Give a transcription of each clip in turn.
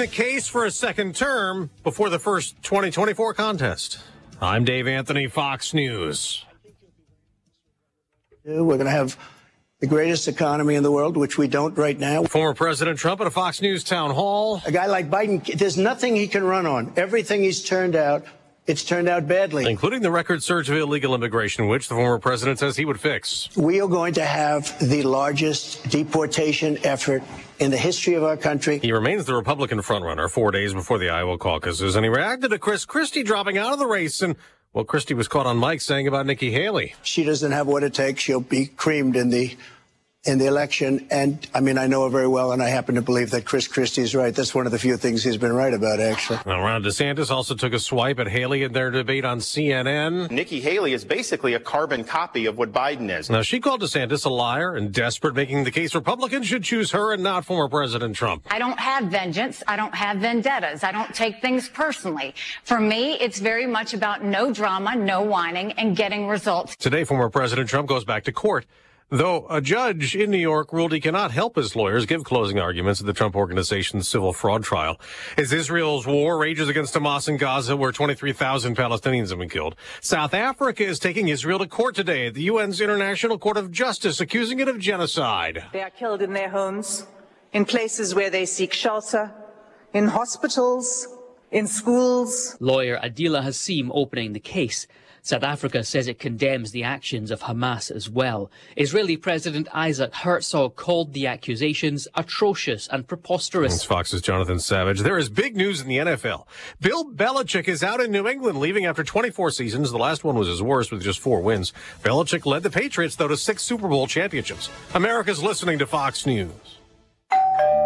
the case for a second term before the first 2024 contest. I'm Dave Anthony, Fox News. We're going to have the greatest economy in the world, which we don't right now. Former President Trump at a Fox News town hall. A guy like Biden, there's nothing he can run on. Everything he's turned out, it's turned out badly. Including the record surge of illegal immigration, which the former president says he would fix. We are going to have the largest deportation effort in the history of our country. He remains the Republican frontrunner four days before the Iowa caucuses, and he reacted to Chris Christie dropping out of the race and well, Christie was caught on mic saying about Nikki Haley. She doesn't have what it takes. She'll be creamed in the in the election. And I mean, I know her very well, and I happen to believe that Chris Christie is right. That's one of the few things he's been right about, actually. Now, Ron DeSantis also took a swipe at Haley in their debate on CNN. Nikki Haley is basically a carbon copy of what Biden is. Now, she called DeSantis a liar and desperate, making the case Republicans should choose her and not former President Trump. I don't have vengeance. I don't have vendettas. I don't take things personally. For me, it's very much about no drama, no whining, and getting results. Today, former President Trump goes back to court. Though a judge in New York ruled he cannot help his lawyers give closing arguments at the Trump Organization's civil fraud trial. As Israel's war rages against Hamas in Gaza, where 23,000 Palestinians have been killed, South Africa is taking Israel to court today at the UN's International Court of Justice, accusing it of genocide. They are killed in their homes, in places where they seek shelter, in hospitals, in schools. Lawyer Adila Hassim opening the case. South Africa says it condemns the actions of Hamas as well. Israeli President Isaac Herzog called the accusations atrocious and preposterous. It's Fox's Jonathan Savage. There is big news in the NFL. Bill Belichick is out in New England, leaving after 24 seasons. The last one was his worst with just four wins. Belichick led the Patriots, though, to six Super Bowl championships. America's listening to Fox News.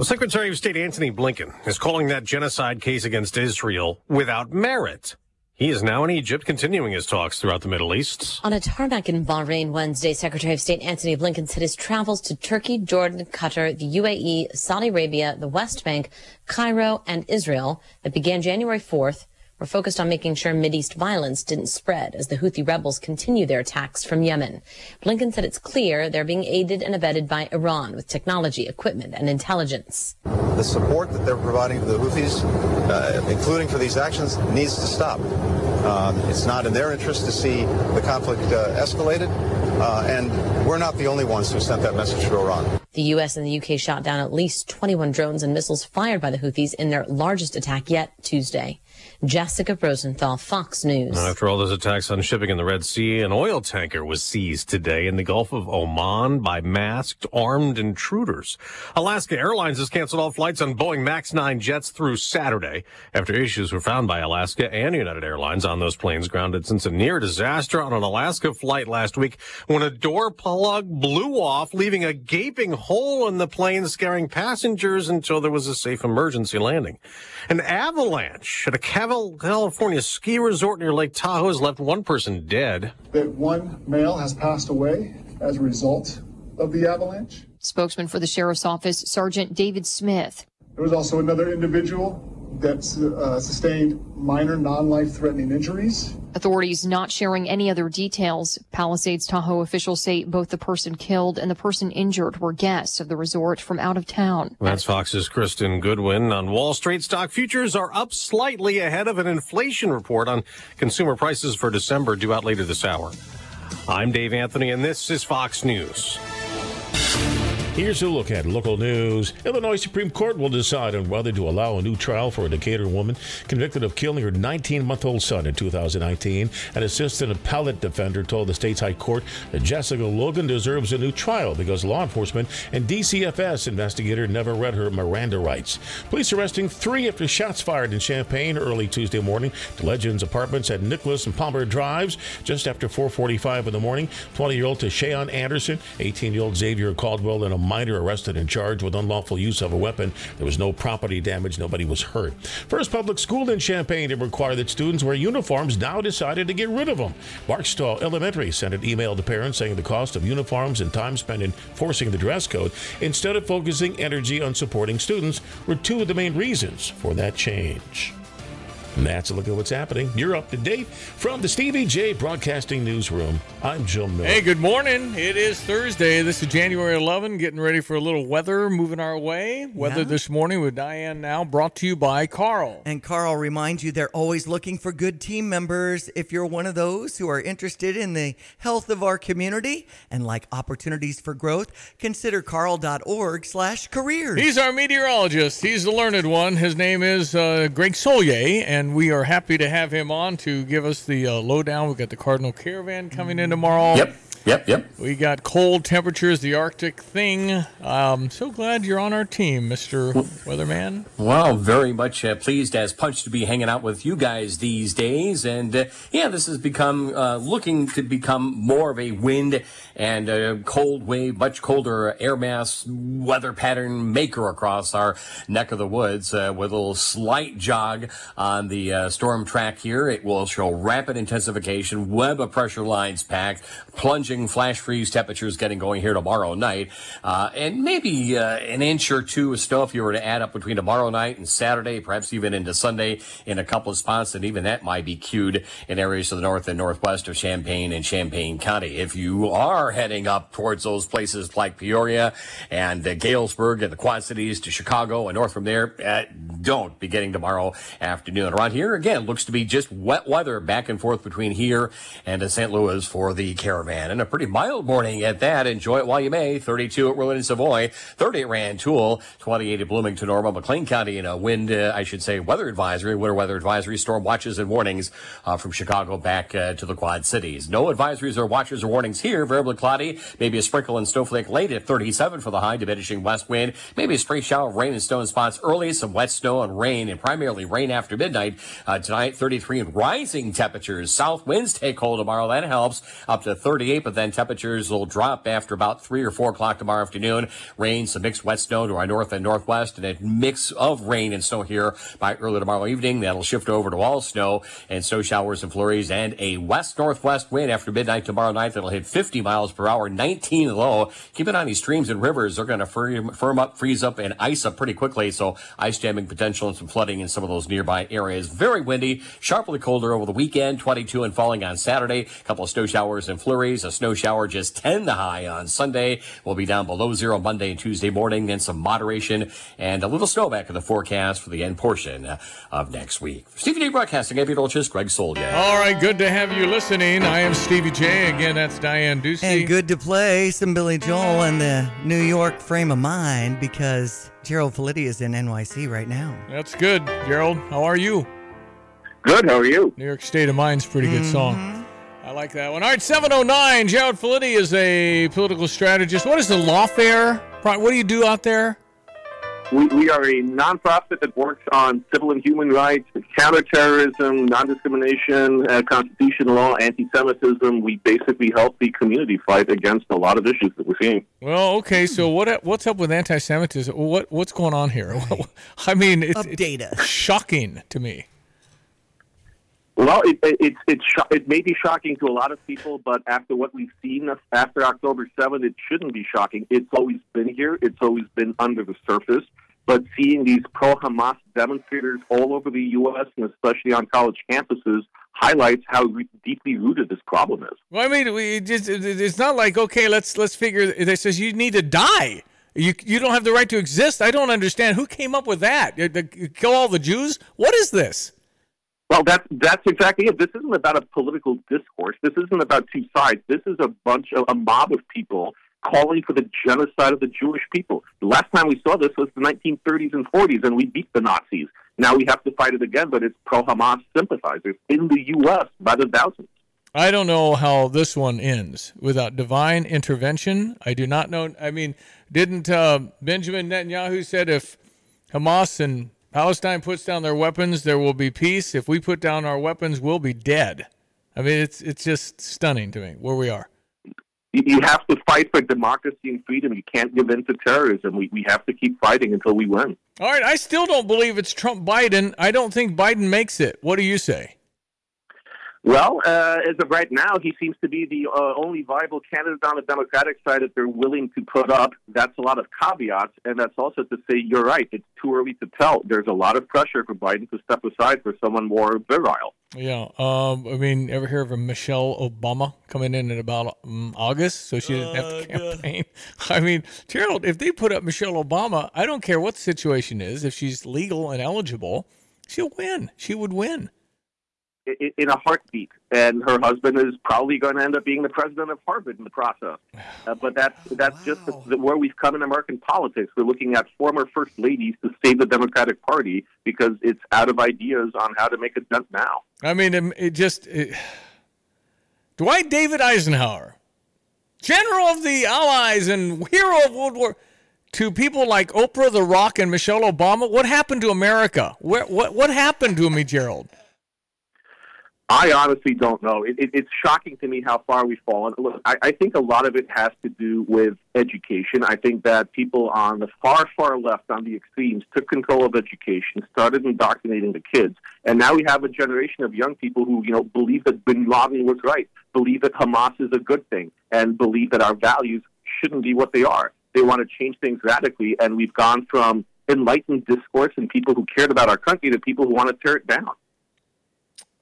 Well, Secretary of State Antony Blinken is calling that genocide case against Israel without merit. He is now in Egypt, continuing his talks throughout the Middle East. On a tarmac in Bahrain Wednesday, Secretary of State Antony Blinken said his travels to Turkey, Jordan, Qatar, the UAE, Saudi Arabia, the West Bank, Cairo, and Israel that began January 4th were focused on making sure Mideast violence didn't spread as the Houthi rebels continue their attacks from Yemen. Blinken said it's clear they're being aided and abetted by Iran with technology, equipment, and intelligence. The support that they're providing to the Houthis, uh, including for these actions, needs to stop. Um, it's not in their interest to see the conflict uh, escalated, uh, and we're not the only ones who sent that message to Iran. The U.S. and the UK shot down at least 21 drones and missiles fired by the Houthis in their largest attack yet Tuesday. Jessica Rosenthal, Fox News. After all those attacks on shipping in the Red Sea, an oil tanker was seized today in the Gulf of Oman by masked, armed intruders. Alaska Airlines has canceled all flights on Boeing MAX 9 jets through Saturday after issues were found by Alaska and United Airlines on those planes grounded since a near disaster on an Alaska flight last week when a door plug blew off, leaving a gaping hole in the plane, scaring passengers until there was a safe emergency landing. An avalanche at a California ski resort near Lake Tahoe has left one person dead. That one male has passed away as a result of the avalanche. Spokesman for the sheriff's office, Sergeant David Smith. There was also another individual that uh, sustained minor non-life threatening injuries. Authorities not sharing any other details. Palisades Tahoe officials say both the person killed and the person injured were guests of the resort from out of town. That's Fox's Kristen Goodwin. On Wall Street, stock futures are up slightly ahead of an inflation report on consumer prices for December due out later this hour. I'm Dave Anthony, and this is Fox News. Here's a look at local news. Illinois Supreme Court will decide on whether to allow a new trial for a Decatur woman convicted of killing her 19 month old son in 2019. An assistant appellate defender told the state's high court that Jessica Logan deserves a new trial because law enforcement and DCFS investigator never read her Miranda rights. Police arresting three after shots fired in Champaign early Tuesday morning to Legends Apartments at Nicholas and Palmer Drives just after 4:45 in the morning. 20-year-old Tashayon Anderson, 18-year-old Xavier Caldwell, and a minor arrested and charged with unlawful use of a weapon. There was no property damage. Nobody was hurt. First public school in Champaign to require that students wear uniforms now decided to get rid of them. Barksdale Elementary sent an email to parents saying the cost of uniforms and time spent enforcing the dress code instead of focusing energy on supporting students were two of the main reasons for that change. And that's a look at what's happening. You're up to date from the Stevie Jay Broadcasting Newsroom. I'm Joe Miller. Hey, good morning. It is Thursday. This is January 11, getting ready for a little weather moving our way. Weather Yeah. this morning with Diane now, brought to you by Carle. And Carle reminds you they're always looking for good team members. If you're one of those who are interested in the health of our community and like opportunities for growth, consider carle.org slash careers. He's our meteorologist. He's the learned one. His name is uh, Greg Solier, and we are happy to have him on to give us the uh, lowdown. We've got the Cardinal Caravan coming in tomorrow. Yep, yep, yep. We got cold temperatures, the Arctic thing. Um, so glad you're on our team, Mr. Weatherman. Well, very much uh, pleased as Punch to be hanging out with you guys these days. And uh, yeah, this has become uh, looking to become more of a wind and a cold wave, much colder air mass weather pattern maker across our neck of the woods uh, with a little slight jog on the uh, storm track here. It will show rapid intensification, web of pressure lines packed, plunging flash freeze temperatures getting going here tomorrow night, uh, and maybe uh, an inch or two of snow if you were to add up between tomorrow night and Saturday, perhaps even into Sunday in a couple of spots, and even that might be queued in areas to the north and northwest of Champaign and Champaign County. If you are heading up towards those places like Peoria and uh, Galesburg and the Quad Cities to Chicago and north from there, uh, don't be getting tomorrow afternoon. Around here, again, looks to be just wet weather back and forth between here and St. Louis for the caravan. And a pretty mild morning at that. Enjoy it while you may. 32 at Roland and Savoy, 30 at Rantoul, 28 at Bloomington, Normal, McLean County, and a wind, uh, I should say, weather advisory, winter weather advisory, storm watches and warnings uh, from Chicago back uh, to the Quad Cities. No advisories or watches or warnings here. Variably cloudy, maybe a sprinkle and snowflake late at 37 for the high, diminishing west wind. Maybe a spring shower of rain and snow spots early, some wet snow and rain, and primarily rain after midnight. Uh, tonight, 33 and rising temperatures. South winds take hold tomorrow. That helps up to 38, but then temperatures will drop after about 3 or 4 o'clock tomorrow afternoon. Rain, some mixed wet snow to our north and northwest, and a mix of rain and snow here by early tomorrow evening. That'll shift over to all snow and snow showers and flurries, and a west northwest wind after midnight tomorrow night that'll hit 50 miles per hour, 19 low. Keep an eye on these streams and rivers. They're going to firm, firm up, freeze up, and ice up pretty quickly. So ice jamming potential and some flooding in some of those nearby areas. Very windy, sharply colder over the weekend, 22 and falling on Saturday. A couple of snow showers and flurries. A snow shower just 10 the high on Sunday. We'll be down below zero Monday and Tuesday morning. Then some moderation and a little snow back in the forecast for the end portion of next week. Stevie Jay Broadcasting, meteorologist Greg Solier. All right, good to have you listening. I am Stevie Jay. Again, that's Diane Ducey. And good to play some Billy Joel and the New York frame of mind because Gerald Filitti is in NYC right now. That's good, Gerald. How are you? Good. How are you? New York State of Mind's a pretty good Mm-hmm. song. I like that one. All right, 709. Gerald Filitti is a political strategist. What is the lawfare? What do you do out there? We, we are a nonprofit that works on civil and human rights, counterterrorism, non-discrimination, uh, constitutional law, anti-Semitism. We basically help the community fight against a lot of issues that we're seeing. Well, okay. So what what's up with anti-Semitism? What what's going on here? I mean, it's, it's shocking to me. Well, it, it, it's it's sho- it may be shocking to a lot of people, but after what we've seen after October 7th, it shouldn't be shocking. It's always been here. It's always been under the surface. But seeing these pro-Hamas demonstrators all over the U.S. and especially on college campuses highlights how re- deeply rooted this problem is. Well, I mean, we just, it's not like okay, let's let's figure. It says you need to die. You you don't have the right to exist. I don't understand who came up with that. Kill all the Jews. What is this? Well, that's that's exactly it. This isn't about a political discourse. This isn't about two sides. This is a bunch of a mob of people calling for the genocide of the Jewish people. The last time we saw this was the 1930s and 40s, and we beat the Nazis. Now we have to fight it again, but it's pro Hamas sympathizers in the U.S. by the thousands. I don't know how this one ends without divine intervention. I do not know. I mean, didn't uh, Benjamin Netanyahu said if Hamas and Palestine puts down their weapons, there will be peace. If we put down our weapons, we'll be dead. I mean, it's it's just stunning to me where we are. You have to fight for democracy and freedom. You can't give in to terrorism. We, we have to keep fighting until we win. All right, I still don't believe it's Trump Biden. I don't think Biden makes it. What do you say? Well, uh, as of right now, he seems to be the uh, only viable candidate on the Democratic side that they're willing to put up. That's a lot of caveats, and that's also to say you're right. It's too early to tell. There's a lot of pressure for Biden to step aside for someone more virile. Yeah, um, I mean, ever hear of a Michelle Obama coming in in about um, August, so she didn't have to campaign? I mean, Gerald, if they put up Michelle Obama, I don't care what the situation is. If she's legal and eligible, she'll win. She would win in a heartbeat, and her husband is probably going to end up being the president of Harvard in the process. Uh, but that's that's wow. just the, where we've come in American politics. We're looking at former first ladies to save the Democratic Party because it's out of ideas on how to make a dent now. I mean, it, it just it, Dwight David Eisenhower, general of the Allies and hero of World War. To people like Oprah, The Rock, and Michelle Obama, what happened to America? Where, what what happened to me, Gerald? I honestly don't know. It, it, it's shocking to me how far we've fallen. Look, I, I think a lot of it has to do with education. I think that people on the far, far left, on the extremes, took control of education, started indoctrinating the kids, and now we have a generation of young people who, you know, believe that Bin Laden was right, believe that Hamas is a good thing, and believe that our values shouldn't be what they are. They want to change things radically, and we've gone from enlightened discourse and people who cared about our country to people who want to tear it down.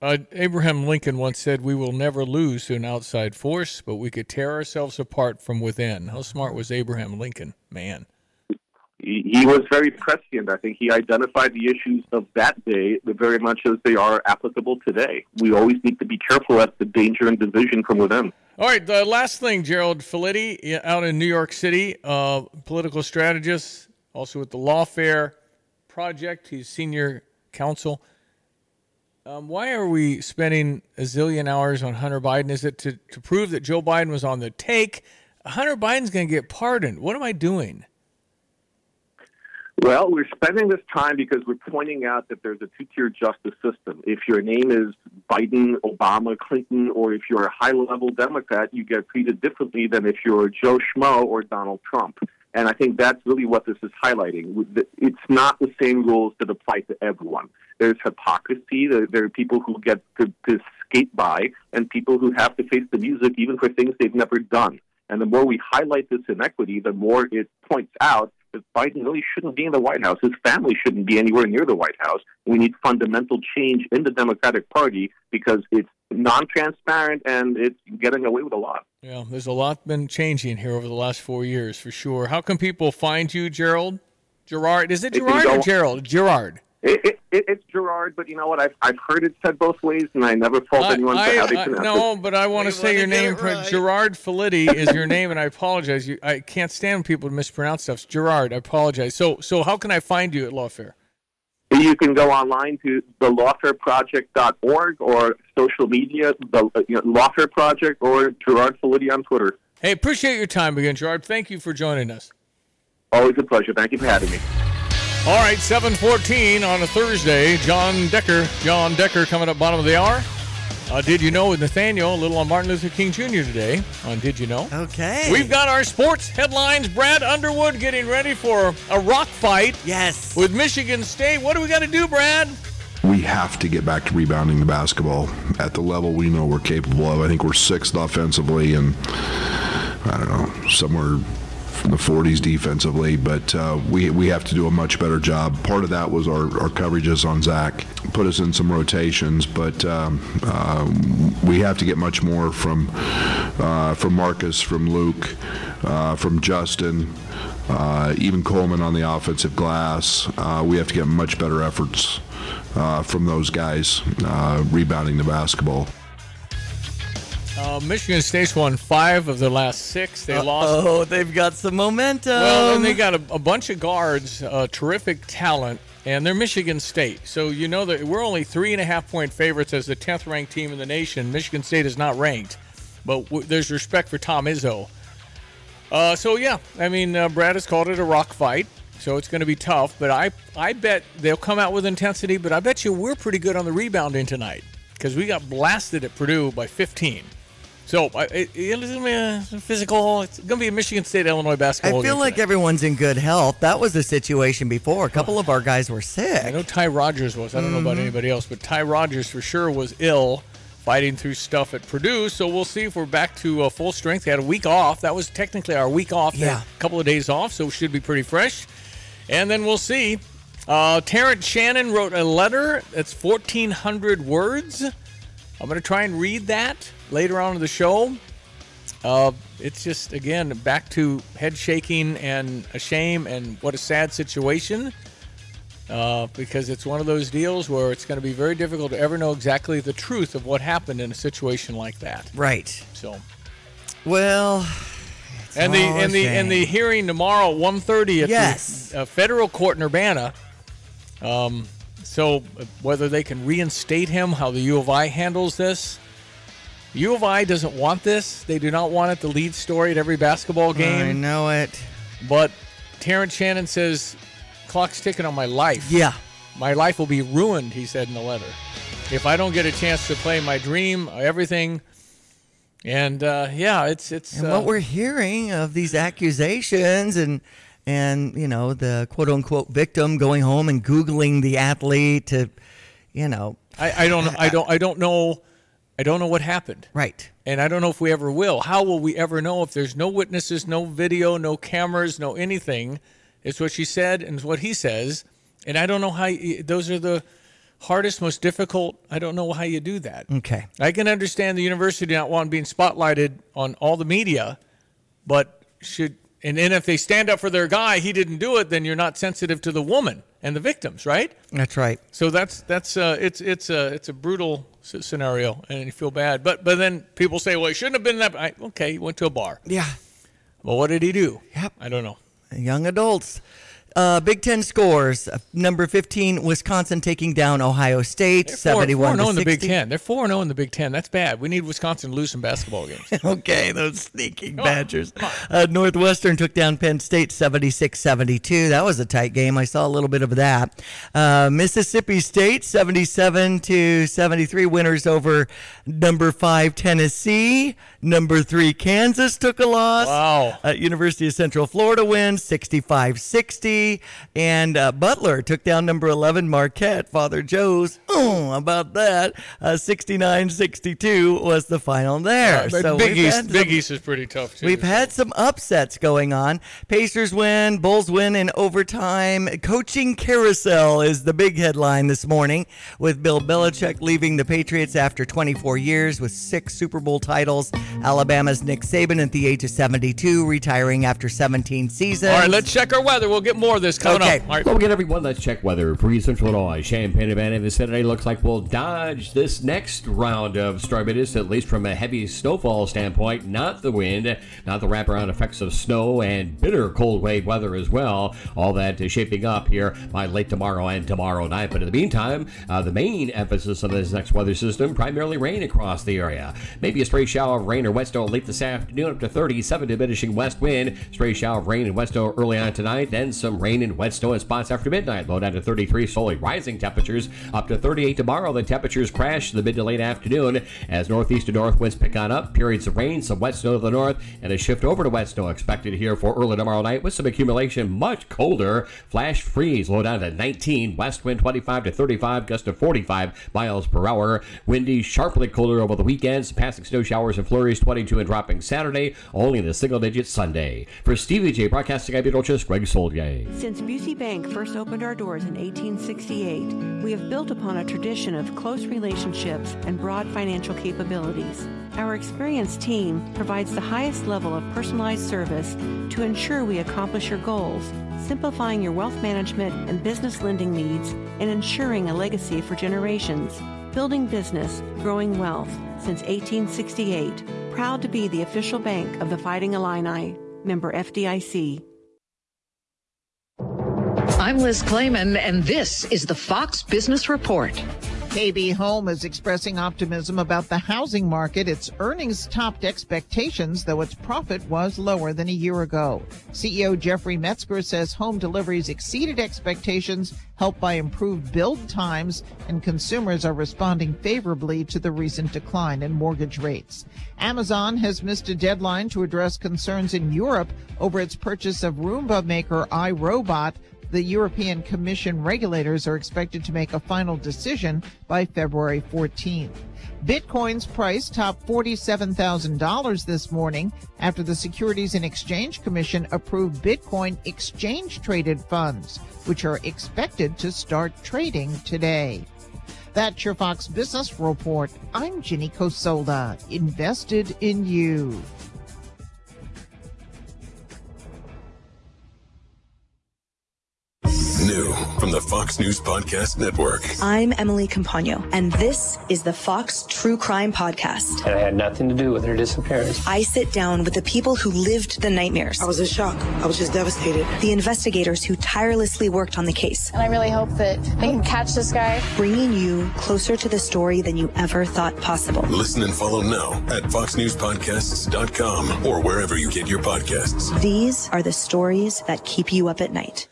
Uh, Abraham Lincoln once said, We will never lose to an outside force, but we could tear ourselves apart from within. How smart was Abraham Lincoln? Man. He, he was very prescient. I think he identified the issues of that day very much as they are applicable today. We always need to be careful at the danger and division from within. All right, the last thing, Gerald Filitti, out in New York City, uh, political strategist, also with the Lawfare Project. He's senior counsel. Um, why are we spending a zillion hours on Hunter Biden? Is it to, to prove that Joe Biden was on the take? Hunter Biden's going to get pardoned. What am I doing? Well, we're spending this time because we're pointing out that there's a two tier justice system. If your name is Biden, Obama, Clinton, or if you're a high level Democrat, you get treated differently than if you're Joe Schmo or Donald Trump. And I think that's really what this is highlighting. It's not the same rules that apply to everyone. There's hypocrisy. There, are people who get to, to skate by and people who have to face the music even for things they've never done. And the more we highlight this inequity, the more it points out that Biden really shouldn't be in the White House. His family shouldn't be anywhere near the White House. We need fundamental change in the Democratic Party because it's non-transparent and it's getting away with a lot. Yeah, there's a lot been changing here over the last four years for sure. How can people find you, Gerald? Gerard? Is it Gerard or Gerald? Gerard. It, it, it, it's Gerard, but you know what? I've, I've heard it said both ways, and I never fault I, anyone I, for how they pronounce it. No, but I want to say your name. Right. Gerard Filitti is your name, and I apologize. You, I can't stand when people mispronounce stuff. It's Gerard, I apologize. So, so how can I find you at Lawfare? You can go online to the lawfareproject.org or social media, the you know, Lawfare Project or Gerard Filitti on Twitter. Hey, appreciate your time again, Gerard. Thank you for joining us. Always a pleasure. Thank you for having me. All right, 714 on a Thursday. Jon Decker. Jon Decker coming up bottom of the hour. Uh, did you know with Nathaniel, a little on Martin Luther King Jr. today on Did You Know? Okay. We've got our sports headlines. Brad Underwood getting ready for a rock fight. Yes. With Michigan State. What do we got to do, Brad? We have to get back to rebounding the basketball at the level we know we're capable of. I think we're sixth offensively and I don't know, somewhere in the 40s defensively, but uh, we, we have to do a much better job. Part of that was our, our coverages on Zach, put us in some rotations, but um, uh, we have to get much more from uh, from Marcus, from Luke, uh, from Justin. Uh, even Coleman on the offensive glass, uh, we have to get much better efforts from those guys rebounding the basketball. Uh, Michigan State's won five of their last six. They lost. Oh, they've got some momentum. Well, and they got a, a bunch of guards, uh, terrific talent, and they're Michigan State. So you know that we're only three and a half point favorites as the tenth ranked team in the nation. Michigan State is not ranked, but w- there's respect for Tom Izzo. Uh, so yeah, I mean, uh, Brad has called it a rock fight, so it's going to be tough. But I, I bet they'll come out with intensity. But I bet you we're pretty good on the rebounding tonight because we got blasted at Purdue by 15. So I- it, it's going to be a physical. It's going to be a Michigan State Illinois basketball. I feel like everyone's in good health. That was the situation before. A couple of our guys were sick. I know Ty Rodgers was. I don't know about Mhm. anybody else, but Ty Rodgers for sure was ill, fighting through stuff at Purdue. So we'll see if we're back to uh, full strength. They had a week off. That was technically our week off. Yeah. a couple of days off, so we should be pretty fresh. And then we'll see. Uh, Terrence Shannon wrote a letter that's 1,400 words. I'm going to try and read that later on in the show. Uh, it's just again back to head shaking and a shame and what a sad situation. Uh, because it's one of those deals where it's going to be very difficult to ever know exactly the truth of what happened in a situation like that. Right. So, Well, and the and the and the hearing tomorrow at 1.30 at Yes. the uh, federal court in Urbana. Um, so uh, whether they can reinstate him, how the U of I handles this. U of I doesn't want this. They do not want it the lead story at every basketball game. I know it. But Terrence Shannon says, clock's ticking on my life. Yeah. My life will be ruined, he said in the letter. If I don't get a chance to play my dream, everything. And uh, yeah, it's it's And uh, what we're hearing of these accusations and and you know the quote unquote victim going home and googling the athlete to you know I, I don't I don't I don't know I don't know what happened. Right. And I don't know if we ever will. How will we ever know if there's no witnesses, no video, no cameras, no anything? It's what she said and it's what he says. And I don't know how those are the hardest, most difficult. I don't know how you do that. okay I can understand the university not wanting being spotlighted on all the media, but should and then if they stand up for their guy, he didn't do it, then you're not sensitive to the woman and the victims, right? that's right So that's that's uh, it's it's a it's a brutal scenario, and you feel bad. But but then people say, well, he shouldn't have been that. I, okay, he went to a bar. yeah Well, what did he do? Yep. I don't know. young adults uh, Big Ten scores. Uh, Number 15, Wisconsin taking down Ohio State, They're 71 4 to in the Big Ten. They're four zero in the Big Ten. That's bad. We need Wisconsin to lose some basketball games. okay, those sneaking Come on, Badgers. Uh, Northwestern took down Penn State 76 72. That was a tight game. I saw a little bit of that. Uh, Mississippi State 77 to 73. Winners over number five Tennessee. Number three Kansas took a loss. Wow. Uh, University of Central Florida wins 65 60. And uh, Butler took down number 11 Marquette. Father Joe's. Oh, about that. 69 62 was the final there. Uh, so Big East, had Big East is pretty tough too. We've had some upsets going on. Pacers win, Bulls win in overtime. Coaching carousel is the big headline this morning, with Bill Belichick leaving the Patriots after 24 years with six Super Bowl titles. Alabama's Nick Saban at the age of 72, retiring after 17 seasons. All right, let's check our weather. We'll get more of this coming Okay. up. All right. Well, again, everyone, let's check weather for East Central Illinois. Champaign, Urbana vicinity looks like we'll dodge this next round of storminess, at least from a heavy snowfall standpoint. Not the wind, not the wraparound effects of snow and bitter cold wave weather as well. All that is shaping up here by late tomorrow and tomorrow night. But in the meantime, uh, the main emphasis of this next weather system primarily rain across the area. Maybe a stray shower of rain or wet snow late this afternoon up to 37, diminishing west wind. Stray shower of rain and wet snow early on tonight. Then some rain and wet snow in spots after midnight. Low down to 33, slowly rising temperatures up to 38 tomorrow. The temperatures crash in the mid to late afternoon as northeast to north winds pick on up. Periods of rain, some wet snow to the north, and a shift over to wet snow expected here for early tomorrow night with some accumulation much colder. Flash freeze low down to 19. West wind 25 to 35, gust to 45 miles per hour. Windy, sharply colder over the weekends. Passing snow showers and flurries 22 and dropping Saturday. Only in the single digits Sunday. For Stevie Jay Broadcasting, I'm Beetlejuice, Greg Solier. Since Busey Bank first opened our doors in 1868, we have built upon a tradition of close relationships and broad financial capabilities. Our experienced team provides the highest level of personalized service to ensure we accomplish your goals, simplifying your wealth management and business lending needs and ensuring a legacy for generations. Building business, growing wealth since 1868. proud to be the official bank of the Fighting Illini, member FDIC. I'm Liz Claman, and this is the Fox Business Report. KB Home is expressing optimism about the housing market. Its earnings topped expectations, though its profit was lower than a year ago. CEO Jeffrey Mezger says home deliveries exceeded expectations, helped by improved build times, and consumers are responding favorably to the recent decline in mortgage rates. Amazon has missed a deadline to address concerns in Europe over its purchase of Roomba maker iRobot the European Commission regulators are expected to make a final decision by February 14th. Bitcoin's price topped $47,000 this morning after the Securities and Exchange Commission approved Bitcoin exchange traded funds, which are expected to start trading today. That's your Fox Business Report. I'm Ginny Cosola, invested in you. From the Fox News Podcast Network. I'm Emily Compagno, and this is the Fox True Crime Podcast. And I had nothing to do with her disappearance. I sit down with the people who lived the nightmares. I was in shock. I was just devastated. The investigators who tirelessly worked on the case. And I really hope that they can catch this guy. Bringing you closer to the story than you ever thought possible. Listen and follow now at foxnewspodcasts.com or wherever you get your podcasts. These are the stories that keep you up at night.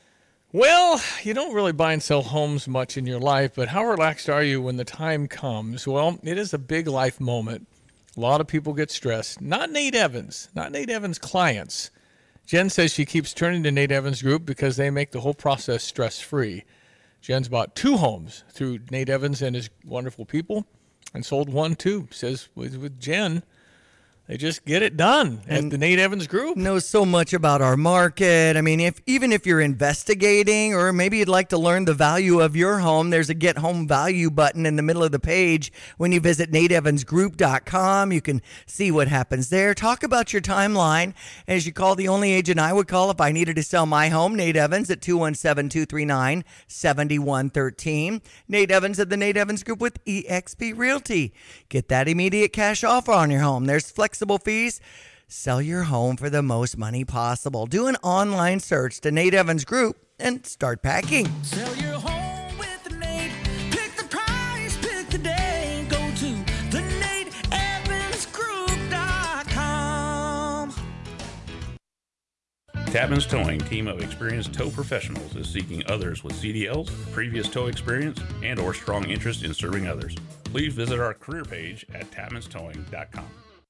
Well, you don't really buy and sell homes much in your life, but how relaxed are you when the time comes? Well, it is a big life moment. A lot of people get stressed. Not Nate Evans, not Nate Evans' clients. Jen says she keeps turning to Nate Evans Group because they make the whole process stress free. Jen's bought two homes through Nate Evans and his wonderful people and sold one too. Says with, with Jen, they just get it done And at the Nate Evans Group. knows so much about our market. I mean, if even if you're investigating or maybe you'd like to learn the value of your home, there's a get home value button in the middle of the page. When you visit nateevansgroup.com, you can see what happens there. Talk about your timeline as you call the only agent I would call if I needed to sell my home, Nate Evans at 217-239-7113. Nate Evans at the Nate Evans Group with eXp Realty. Get that immediate cash offer on your home. There's flexible fees. Sell your home for the most money possible. Do an online search to Nate Evans Group and start packing. Sell your home with Nate. Pick the price, pick the day. Go to the NateEvansGroup.com. Tapman's Towing, team of experienced tow professionals, is seeking others with CDLs, previous tow experience, and or strong interest in serving others. Please visit our career page at tapmanstowing.com.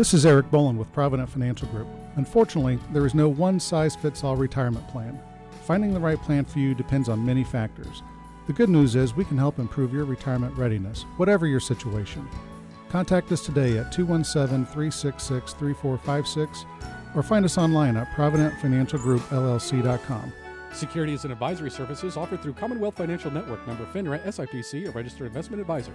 This is Eric Boland with Provident Financial Group. Unfortunately, there is no one size fits all retirement plan. Finding the right plan for you depends on many factors. The good news is we can help improve your retirement readiness, whatever your situation. Contact us today at 217 366 3456 or find us online at providentfinancialgroupllc.com. Securities and advisory services offered through Commonwealth Financial Network, member FINRA SIPC, a registered investment advisor.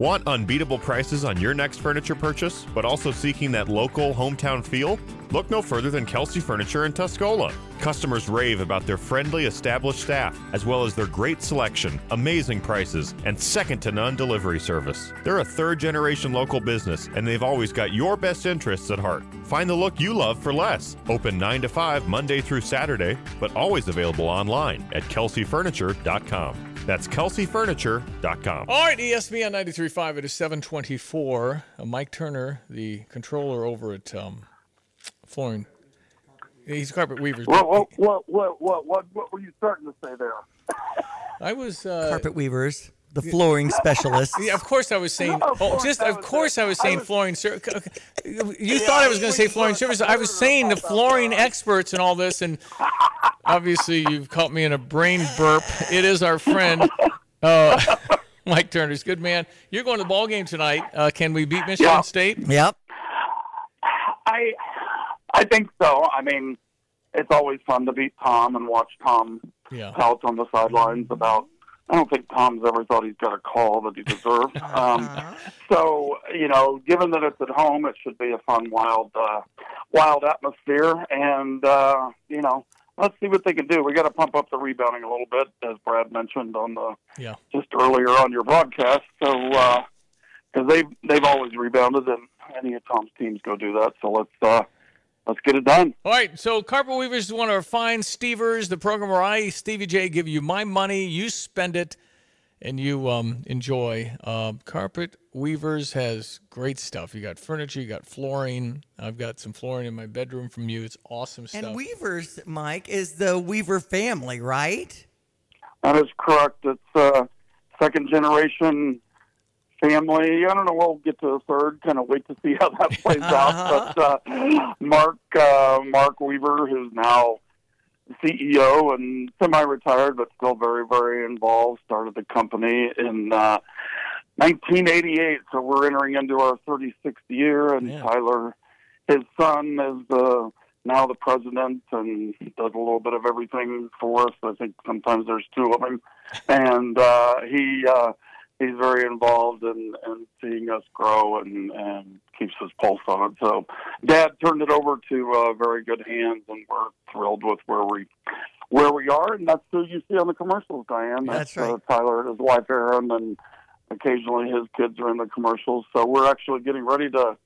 Want unbeatable prices on your next furniture purchase, but also seeking that local hometown feel? Look no further than Kelsey Furniture in Tuscola. Customers rave about their friendly, established staff, as well as their great selection, amazing prices, and second to none delivery service. They're a third generation local business, and they've always got your best interests at heart. Find the look you love for less. Open 9 to 5 Monday through Saturday, but always available online at kelseyfurniture.com. That's kelseyfurniture.com. All right, ESPN 93.5, it is 724. Uh, Mike Turner, the controller over at um, Flooring. He's Carpet Weavers. What, what, what, what, what, what, what were you starting to say there? I was uh, Carpet weavers, the flooring specialist. Yeah, of course I was saying. No, of oh, course just I of was course I was saying- I was- flooring. Ser- you thought I was going to say flooring service. I was saying the flooring experts and all this, and obviously you've caught me in a brain burp. It is our friend. Uh, Mike Turner's good man. You're going to the ball game tonight. Uh, can we beat Michigan Yeah. State? Yep. I I think so. I mean, it's always fun to beat Tom and watch Tom Yeah. pout on the sidelines about. I don't think Tom's ever thought he's got a call that he deserved. Um, so you know, given that it's at home, it should be a fun, wild, uh, wild atmosphere, and uh, you know, let's see what they can do. We got to pump up the rebounding a little bit, as Brad mentioned on the Yeah. just earlier on your broadcast. So because they've they've always rebounded, and any of Tom's teams go do that. So let's uh, let's get it done. All right, so Carpet Weavers is one of our fine Stevers, the program where I, Stevie Jay, give you my money, you spend it, and you um, enjoy. Um, Carpet Weavers has great stuff. You got furniture, you got flooring. I've got some flooring in my bedroom from you. It's awesome stuff. And Weavers, Mike, is the Weaver family, right? That is correct. It's uh, second generation family. I don't know. We'll get to the third. Kind of wait to see how that plays out. But uh, Mark uh, Mark Weaver, who's now CEO and semi-retired, but still very very involved, started the company in. Uh, 1988, so we're entering into our 36th year, and Tyler, his son, is the now the president and does a little bit of everything for us. I think sometimes there's two of them, and uh, he uh, he's very involved in, in seeing us grow and, and keeps his pulse on it. So, Dad turned it over to uh, very good hands, and we're thrilled with where we where we are, and that's who you see on the commercials, Diane. That's Uh, Tyler and his wife Erin, and occasionally his kids are in the commercials. So we're actually getting ready to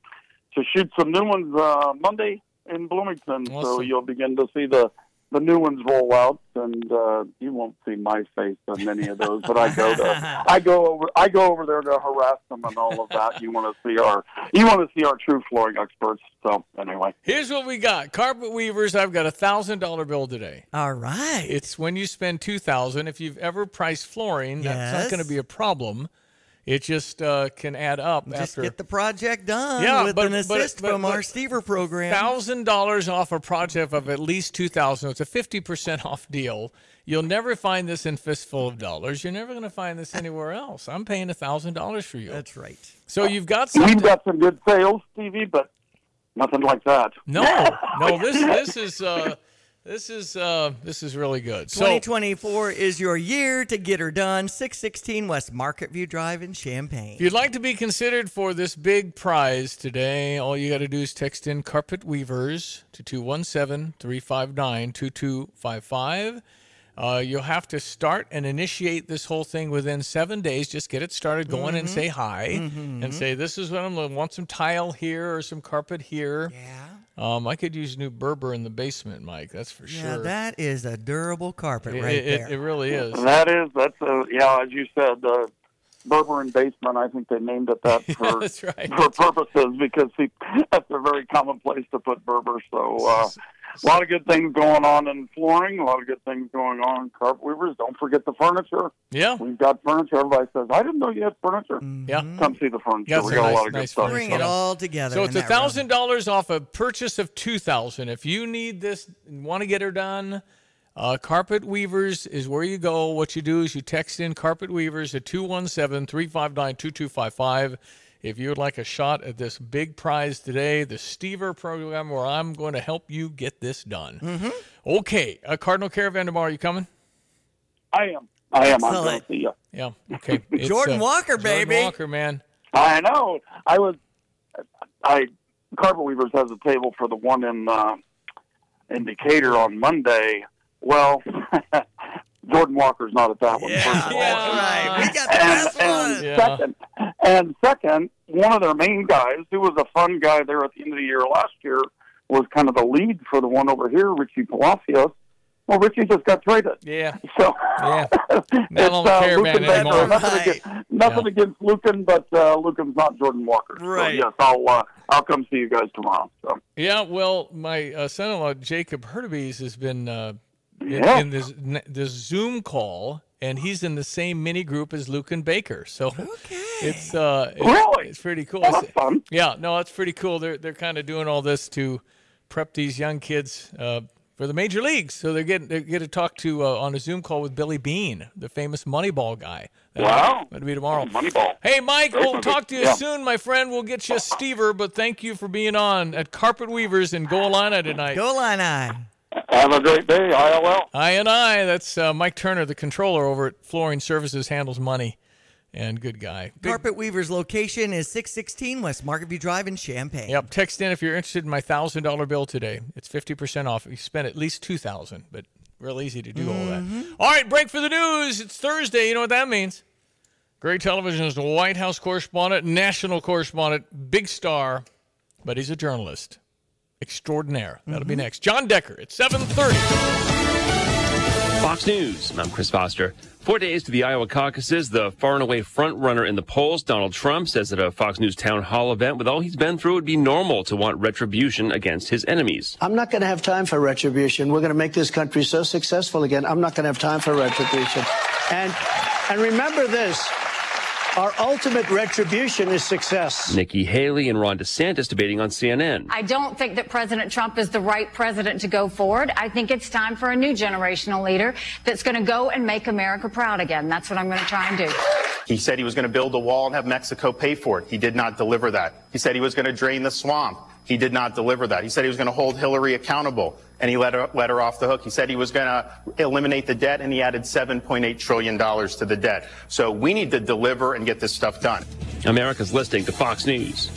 to shoot some new ones uh, Monday in Bloomington. So you'll begin to see the the new ones roll out, and uh, you won't see my face on many of those. But I go to I go over I go over there to harass them and all of that. You want to see our you want to see our true flooring experts. So anyway, Here's what we got. Carpet Weavers, I've got a thousand dollar bill today. All right. It's when you spend two thousand. If you've ever priced flooring, that's not going to be a problem. It just uh, can add up Just after get the project done Yeah, with but- an but- assist but- from but- our Stever program. thousand dollars off a project of at least two thousand. It's a fifty percent off deal. You'll never find this in Fistful of Dollars. You're never going to find this anywhere else. I'm paying a thousand dollars for you. That's right. So you've got some. we've got some good sales, Stevie, but nothing like that. No, no. This this is uh, this is uh, this is really good. So 2024 is your year to get her done. 616 West Market View Drive in Champaign. If you'd like to be considered for this big prize today, all you got to do is text in Carpet Weavers to 217 359 2255. Uh, you'll have to start and initiate this whole thing within seven days. Just get it started going and Mhm. say hi Mhm. and say, This is what I'm looking Want some tile here or some carpet here. Yeah. Um, I could use new Berber in the basement, Mike. That's for Yeah, sure. that is a durable carpet It- right it, there. It, really is. That is, that's a, yeah, as you said, uh, Berber and basement. I think they named it that for That's right. for purposes because he, that's a very common place to put Berber. So uh, a lot of good things going on in flooring. A lot of good things going on in carpet weavers. Don't forget the furniture. Yeah, we've got furniture. Everybody says, "I didn't know you had furniture." Yeah, come see the furniture. Got we some got a lot of good stuff. Bring it all together. So it's a thousand dollars off a purchase of two thousand. If you need this, and want to get her done, uh, Carpet Weavers is where you go. What you do is you text in Carpet Weavers at 217-359-2255. If you would like a shot at this big prize today, the Stever program, where I'm going to help you get this done. Mm-hmm. Okay, uh, Cardinal Caravan tomorrow. You coming? I am. I am. I'm going to see you. Yeah. Okay. It's, Jordan uh, Walker, baby. Jordan. Walker, man. I know. I was. I Carpet Weavers has a table for the one in uh, in Decatur on Monday. Well, Jordan Walker's not at that one. first of all. right. We got the And, best and one. Yeah. second, and second, one of their main guys, who was a fun guy there at the end of the year last year, was kind of the lead for the one over here, Richie Palacios. Well, Richie just got traded. Yeah. So Yeah. it's Not on the uh, caravan Luken Baker. anymore. Nothing, Right. against, nothing Yeah. against Luken, but uh, Luken's not Jordan Walker. Right. So yes, I'll uh, I'll come see you guys tomorrow. So Yeah, well, my uh, son-in-law Jacob Hurtubise has been uh, in, Yeah. in this this Zoom call, and he's in the same mini group as Luken Baker. So it's uh, it's, Really? it's pretty cool. well, that's fun. Yeah, no, that's pretty cool. They're they're kind of doing all this to prep these young kids uh, for the major leagues. So they're getting they get to talk to uh, on a Zoom call with Billy Beane, the famous Moneyball guy. That'll- Wow. that'll be tomorrow. Moneyball. Hey, Mike, Very we'll funny. talk to you Yeah. soon, my friend. We'll get you a Stever, but thank you for being on at Carpet Weavers in Go Illini tonight. Go Illini. Have a great day. ILL. I and I. That's uh, Mike Turner, the controller over at Flooring Services, handles money, and good guy. Big- Carpet Weaver's location is 616 West Marketview Drive in Champaign. Yep. Text in if you're interested in my thousand dollar bill today. It's fifty percent off you spend at least two thousand. But real easy to do all that. All right, break for the news. It's Thursday. You know what that means. Gray Television is the White House correspondent, national correspondent, big star, but he's a journalist extraordinaire. That'll be next. Jon Decker at seven thirty. Fox News. I'm Chris Foster. Four days to the Iowa caucuses, the far and away front runner in the polls, Donald Trump, says at a Fox News town hall event, with all he's been through, it would be normal to want retribution against his enemies. I'm not going to have time for retribution. We're going to make this country so successful again. I'm not going to have time for retribution. And and remember this. Our ultimate retribution is success. Nikki Haley and Ron DeSantis debating on CNN. I don't think that President Trump is the right president to go forward. I think it's time for a new generational leader that's going to go and make America proud again. That's what I'm going to try and do. He said he was going to build a wall and have Mexico pay for it. He did not deliver that. He said he was going to drain the swamp. He did not deliver that. He said he was going to hold Hillary accountable, and he let her, let her off the hook. He said he was going to eliminate the debt, and he added $7.8 trillion to the debt. So we need to deliver and get this stuff done. America's listening to Fox News.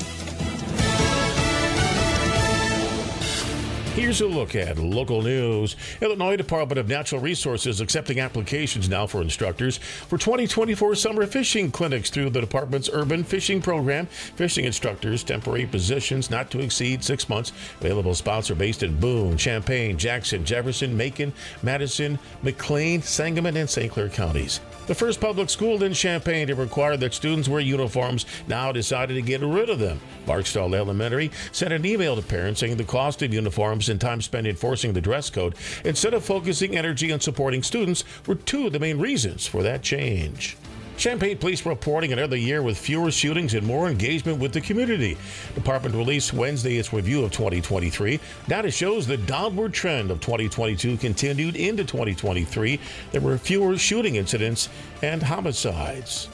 Here's a look at local news. Illinois Department of Natural Resources accepting applications now for instructors for 2024 summer fishing clinics through the department's urban fishing program. Fishing instructors, temporary positions not to exceed six months. Available spots are based in Boone, Champaign, Jackson, Jefferson, Macon, Madison, McLean, Sangamon, and St. Clair counties. The first public school in Champaign to require that students wear uniforms now decided to get rid of them. Barksdale Elementary sent an email to parents saying the cost of uniforms and time spent enforcing the dress code instead of focusing energy on supporting students were two of the main reasons for that change. Champaign Police reporting another year with fewer shootings and more engagement with the community. Department released Wednesday its review of 2023. Data shows the downward trend of 2022 continued into 2023. There were fewer shooting incidents and homicides.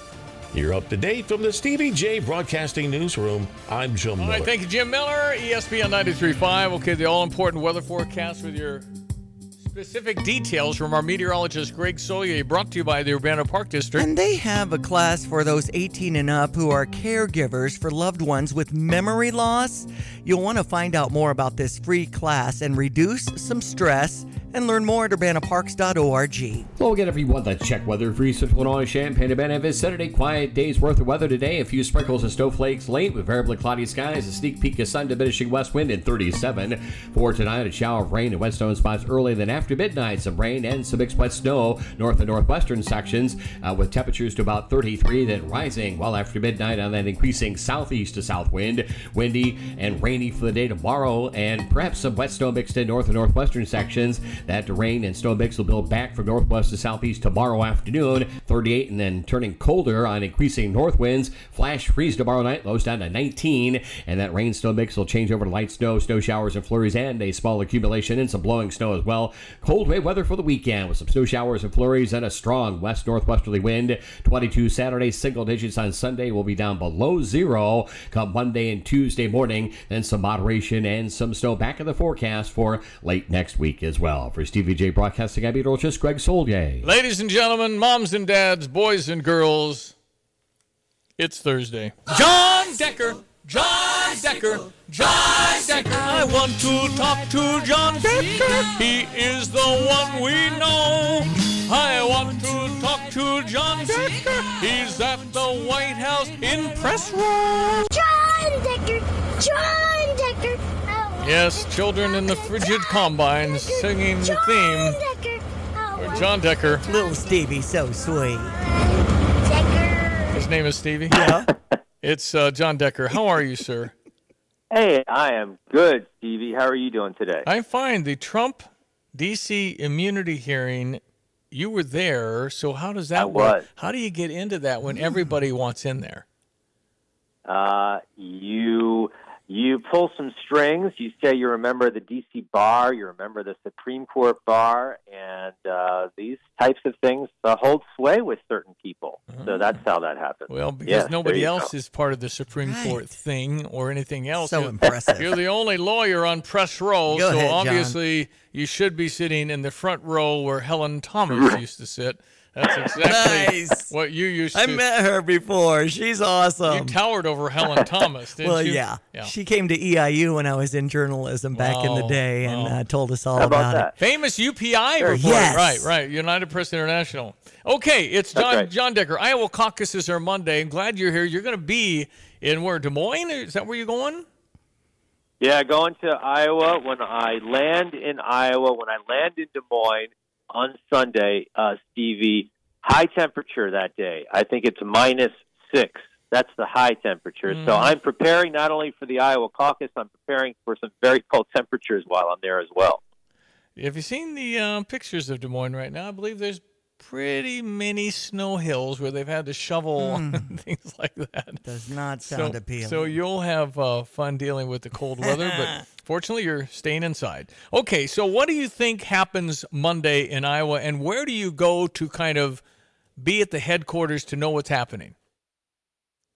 You're up to date from the Stevie Jay Broadcasting Newsroom. I'm Jim All Miller. right, thank you, Jim Miller, ESPN 93.5. Okay, the all-important weather forecast with your specific details from our meteorologist Greg Solier, brought to you by the Urbana Park District. And they have a class for those 18 and up who are caregivers for loved ones with memory loss. You'll want to find out more about this free class and reduce some stress and learn more at urbanaparks.org. Well, again, everyone, that's check weather for Central Illinois, Champaign, Urbana. It's Saturday, quiet day's worth of weather today. A few sprinkles and snowflakes late with variably cloudy skies, a sneak peek of sun, diminishing west wind in 37. For tonight, a shower of rain and wetstone spots early, then after midnight, some rain and some mixed wet snow north and northwestern sections uh, with temperatures to about 33, then rising well after midnight on that increasing southeast to south wind. Windy and rainy for the day tomorrow, and perhaps some wet snow mixed in north and northwestern sections. That rain and snow mix will build back from northwest to southeast tomorrow afternoon, 38, and then turning colder on increasing north winds. Flash freeze tomorrow night, lows down to 19, and that rain snow mix will change over to light snow, snow showers and flurries, and a small accumulation and some blowing snow as well. Cold wave weather for the weekend with some snow showers and flurries and a strong west northwesterly wind. 22 Saturday, single digits on Sunday will be down below zero come Monday and Tuesday morning. Then some moderation and some snow back in the forecast for late next week as well. For Stevie Jay Broadcasting, I'm meteorologist Greg Solier. Ladies and gentlemen, moms and dads, boys and girls, it's Thursday. Jon Decker, Jon Decker, Jon Decker. I want to talk to Jon Decker. He is the one we know. I want to talk to Jon Decker. He's at the White House in press room. Jon Decker! Jon Decker! Oh, Yes, children in the frigid combine singing the theme. Decker! for Jon Decker. Little Stevie, so sweet. His name is Stevie. Yeah. it's uh, Jon Decker. How are you, sir? Hey, I am good, Stevie. How are you doing today? I'm fine. The Trump DC immunity hearing, you were there. So how does that I work? was. How do you get into that when everybody wants in there? Uh, you You pull some strings. You say you're a member of the D.C. bar. You're a member of the Supreme Court bar, and uh, these types of things uh, hold sway with certain people. So that's how that happens. Well, because Yes, nobody else go. is part of the Supreme Court thing or anything else. So You're- impressive. You're the only lawyer on press row, Go so ahead, Jon. obviously you should be sitting in the front row where Helen Thomas used to sit. That's exactly Nice. what you used I met her before. She's awesome. You towered over Helen Thomas, didn't well, you? yeah. Yeah. She came to EIU when I was in journalism back in the day and wow. uh, told us all How about about, that? Famous UPI Sure, report. yes. Right, right. United Press International. Okay, it's Jon right. Jon Decker. Iowa caucuses are Monday. I'm glad you're here. You're going to be in where Des Moines. Is that where you're going? Yeah, going to Iowa when I land in Iowa, when I land in Des Moines on Sunday, uh, Stevie, high temperature that day. I think it's minus six. That's the high temperature. So Mhm. I'm preparing not only for the Iowa caucus, I'm preparing for some very cold temperatures while I'm there as well. Have you seen the uh, pictures of Des Moines right now? I believe there's pretty many snow hills where they've had to shovel and things like that. Does not sound so, appealing. So you'll have uh, fun dealing with the cold weather, but fortunately you're staying inside. Okay, so what do you think happens Monday in Iowa, and where do you go to kind of be at the headquarters to know what's happening?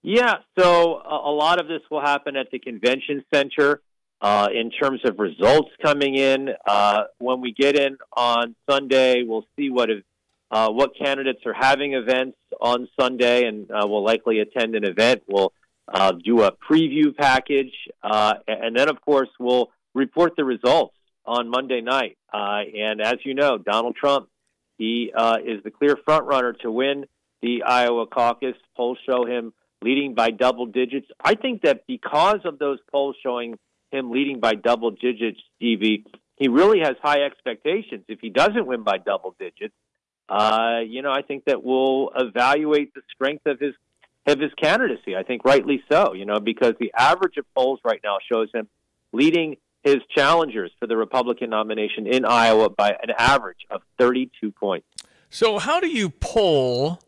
Yeah, so a, a lot of this will happen at the convention center uh, in terms of results coming in. Uh, when we get in on Sunday, we'll see what if, uh, what candidates are having events on Sunday, and uh, we'll likely attend an event. We'll uh, do a preview package, uh, and then of course we'll report the results on Monday night. Uh, and as you know, Donald Trump he uh, is the clear front runner to win the Iowa caucus. Polls show him leading by double digits. I think that because of those polls showing him leading by double digits, Stevie, he really has high expectations. If he doesn't win by double digits, uh, you know, I think that we'll evaluate the strength of his of his candidacy. I think rightly so. You know, because the average of polls right now shows him leading his challengers for the Republican nomination in Iowa by an average of 32 points. So how do you poll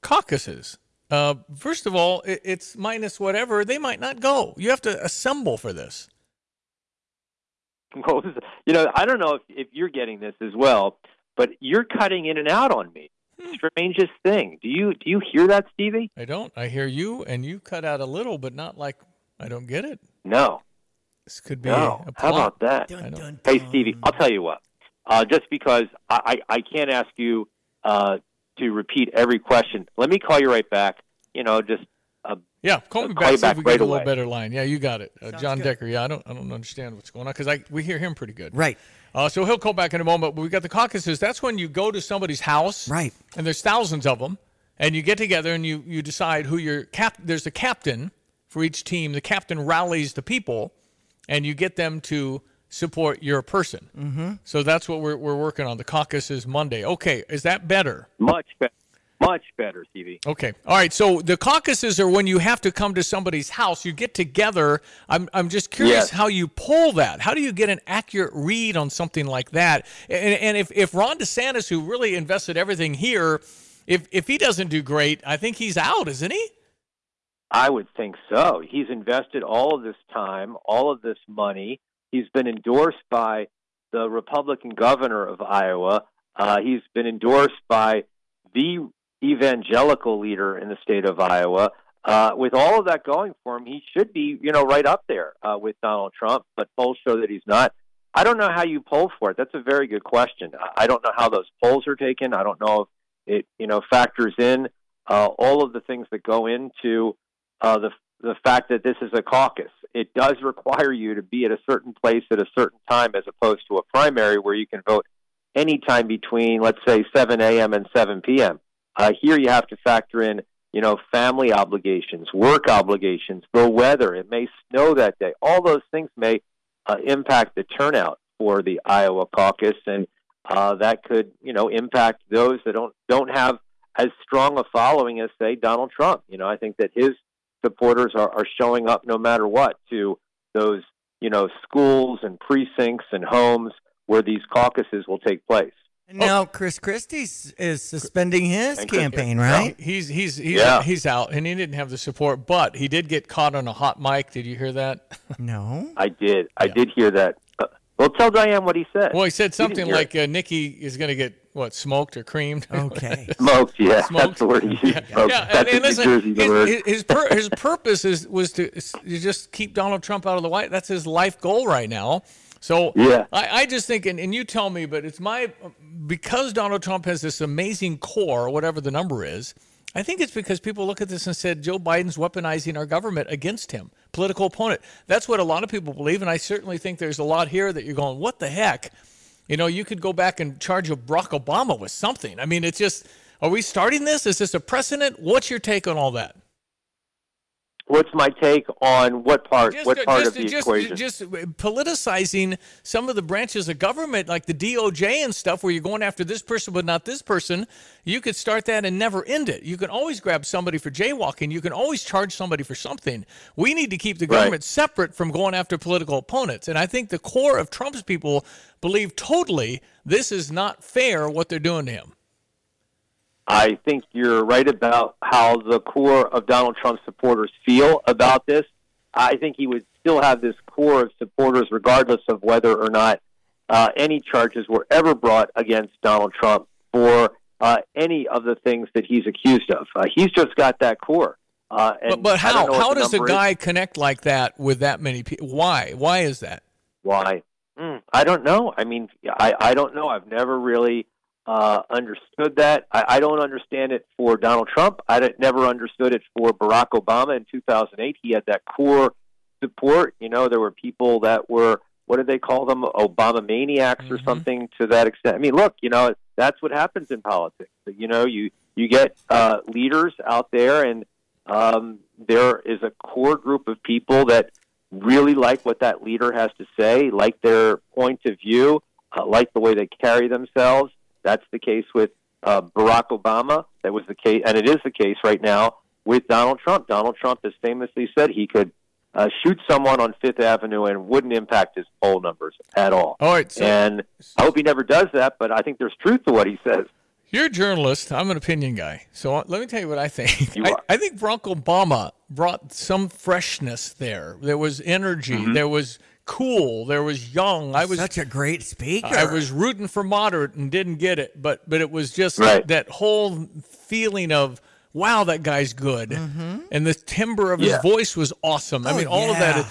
caucuses? Uh, first of all, it, it's minus whatever. They might not go. You have to assemble for this. Well, you know, I don't know if, if you're getting this as well, but you're cutting in and out on me. Strangest thing. Do you do you hear that, Stevie? I don't. I hear you, and you cut out a little, but not like I don't get it. No. This could be No. a How about that? I know. Hey, Stevie, I'll tell you what. Uh, just because I, I, I can't ask you uh, to repeat every question, let me call you right back. You know, just uh, Yeah, call me I'll back. call you see if we right get a little away. better line. Yeah, you got it, uh, Jon Decker. Yeah, I don't, I don't understand what's going on because I we hear him pretty good. Right. Uh, so he'll call back in a moment. But we've got the caucuses. That's when you go to somebody's house. Right. And there's thousands of them, and you get together and you you decide who your cap. There's a captain for each team. The captain rallies the people, and you get them to support your person. Mm-hmm. So that's what we're we're working on. The caucus is Monday. Okay, is that better? much better. Much better, Stevie. Okay. All right. So the caucuses are when you have to come to somebody's house. You get together. I'm, I'm just curious Yes. how you pull that. How do you get an accurate read on something like that? And, and if, if Ron DeSantis, who really invested everything here, if, if he doesn't do great, I think he's out, isn't he? I would think so. He's invested all of this time, all of this money. He's been endorsed by the Republican governor of Iowa. Uh, he's been endorsed by the evangelical leader in the state of Iowa. Uh, with all of that going for him, he should be, you know, right up there uh, with Donald Trump. But polls show that he's not. I don't know how you poll for it. That's a very good question. I- don't know how those polls are taken. I don't know if it, you know, factors in uh, all of the things that go into uh, the the fact that this is a caucus. It does require you to be at a certain place at a certain time, as opposed to a primary where you can vote anytime between, let's say, 7 a.m. and 7 p.m. Uh, here, you have to factor in, you know, family obligations, work obligations, the weather. It may snow that day. All those things may uh, impact the turnout for the Iowa caucus, and uh, that could, you know, impact those that don't don't have as strong a following as, say, Donald Trump. You know, I think that his supporters are, are showing up no matter what to those, you know, schools and precincts and homes where these caucuses will take place. Now Chris Christie is suspending his And campaign, Chris- right? He's he's he's Yeah. he's out, and he didn't have the support, but he did get caught on a hot mic. Did you hear that? No. I did. I did hear that. Uh, well, tell Diane what he said. Well, he said something hear like uh, Nikki is going to get what smoked or creamed. Okay. Smoked, yeah, that's Smoked. the word he used. Smoked. Yeah, that's and, and New listen, his, word. his, his, pur- his purpose is was to, is to just keep Donald Trump out of the White. That's his life goal right now. So Yeah. I, I just think, and, and you tell me, but it's my because Donald Trump has this amazing core, whatever the number is. I think it's because people look at this and said Joe Biden's weaponizing our government against him, political opponent. That's what a lot of people believe, and I certainly think there's a lot here that you're going, what the heck? You know, you could go back and charge Barack Obama with something. I mean, it's just, are we starting this? Is this a precedent? What's your take on all that? What's my take on what part? Just, what part just, of the just, equation? just uh, politicizing some of the branches of government, like the DOJ and stuff, where you're going after this person but not this person. You could start that and never end it. You can always grab somebody for jaywalking. You can always charge somebody for something. We need to keep the Right. government separate from going after political opponents. And I think the core of Trump's people believe totally this is not fair what they're doing to him. I think you're right about how the core of Donald Trump supporters feel about this. I think he would still have this core of supporters, regardless of whether or not uh, any charges were ever brought against Donald Trump for uh, any of the things that he's accused of. Uh, he's just got that core. Uh, and But, but how, how does a number is. guy connect like that with that many people? Why? Why is that? Why? Mm, I don't know. I mean, I, I don't know. I've never really uh, understood that. I, I don't understand it for Donald Trump. I never understood it for Barack Obama in 2008. He had that core support. You know, there were people that were, what did they call them? Obama maniacs or something to that extent. I mean, look, you know, that's what happens in politics. You know, you, you get uh, leaders out there and um, there is a core group of people that really like what that leader has to say, like their point of view, uh, like the way they carry themselves. That's the case with uh, Barack Obama. That was the case, and it is the case right now with Donald Trump. Donald Trump has famously said he could uh, shoot someone on Fifth Avenue and wouldn't impact his poll numbers at all. All right, so- and I hope he never does that, but I think there's truth to what he says. You're a journalist. I'm an opinion guy. So uh, let me tell you what I think. I, I think Barack Obama brought some freshness there. There was energy. Mm-hmm. There was cool. There was young. I was such a great speaker. I was rooting for moderate and didn't get it, but but it was just Right. that whole feeling of wow, that guy's good, mm-hmm. and the timbre of his voice was awesome. I Oh, mean, all of that.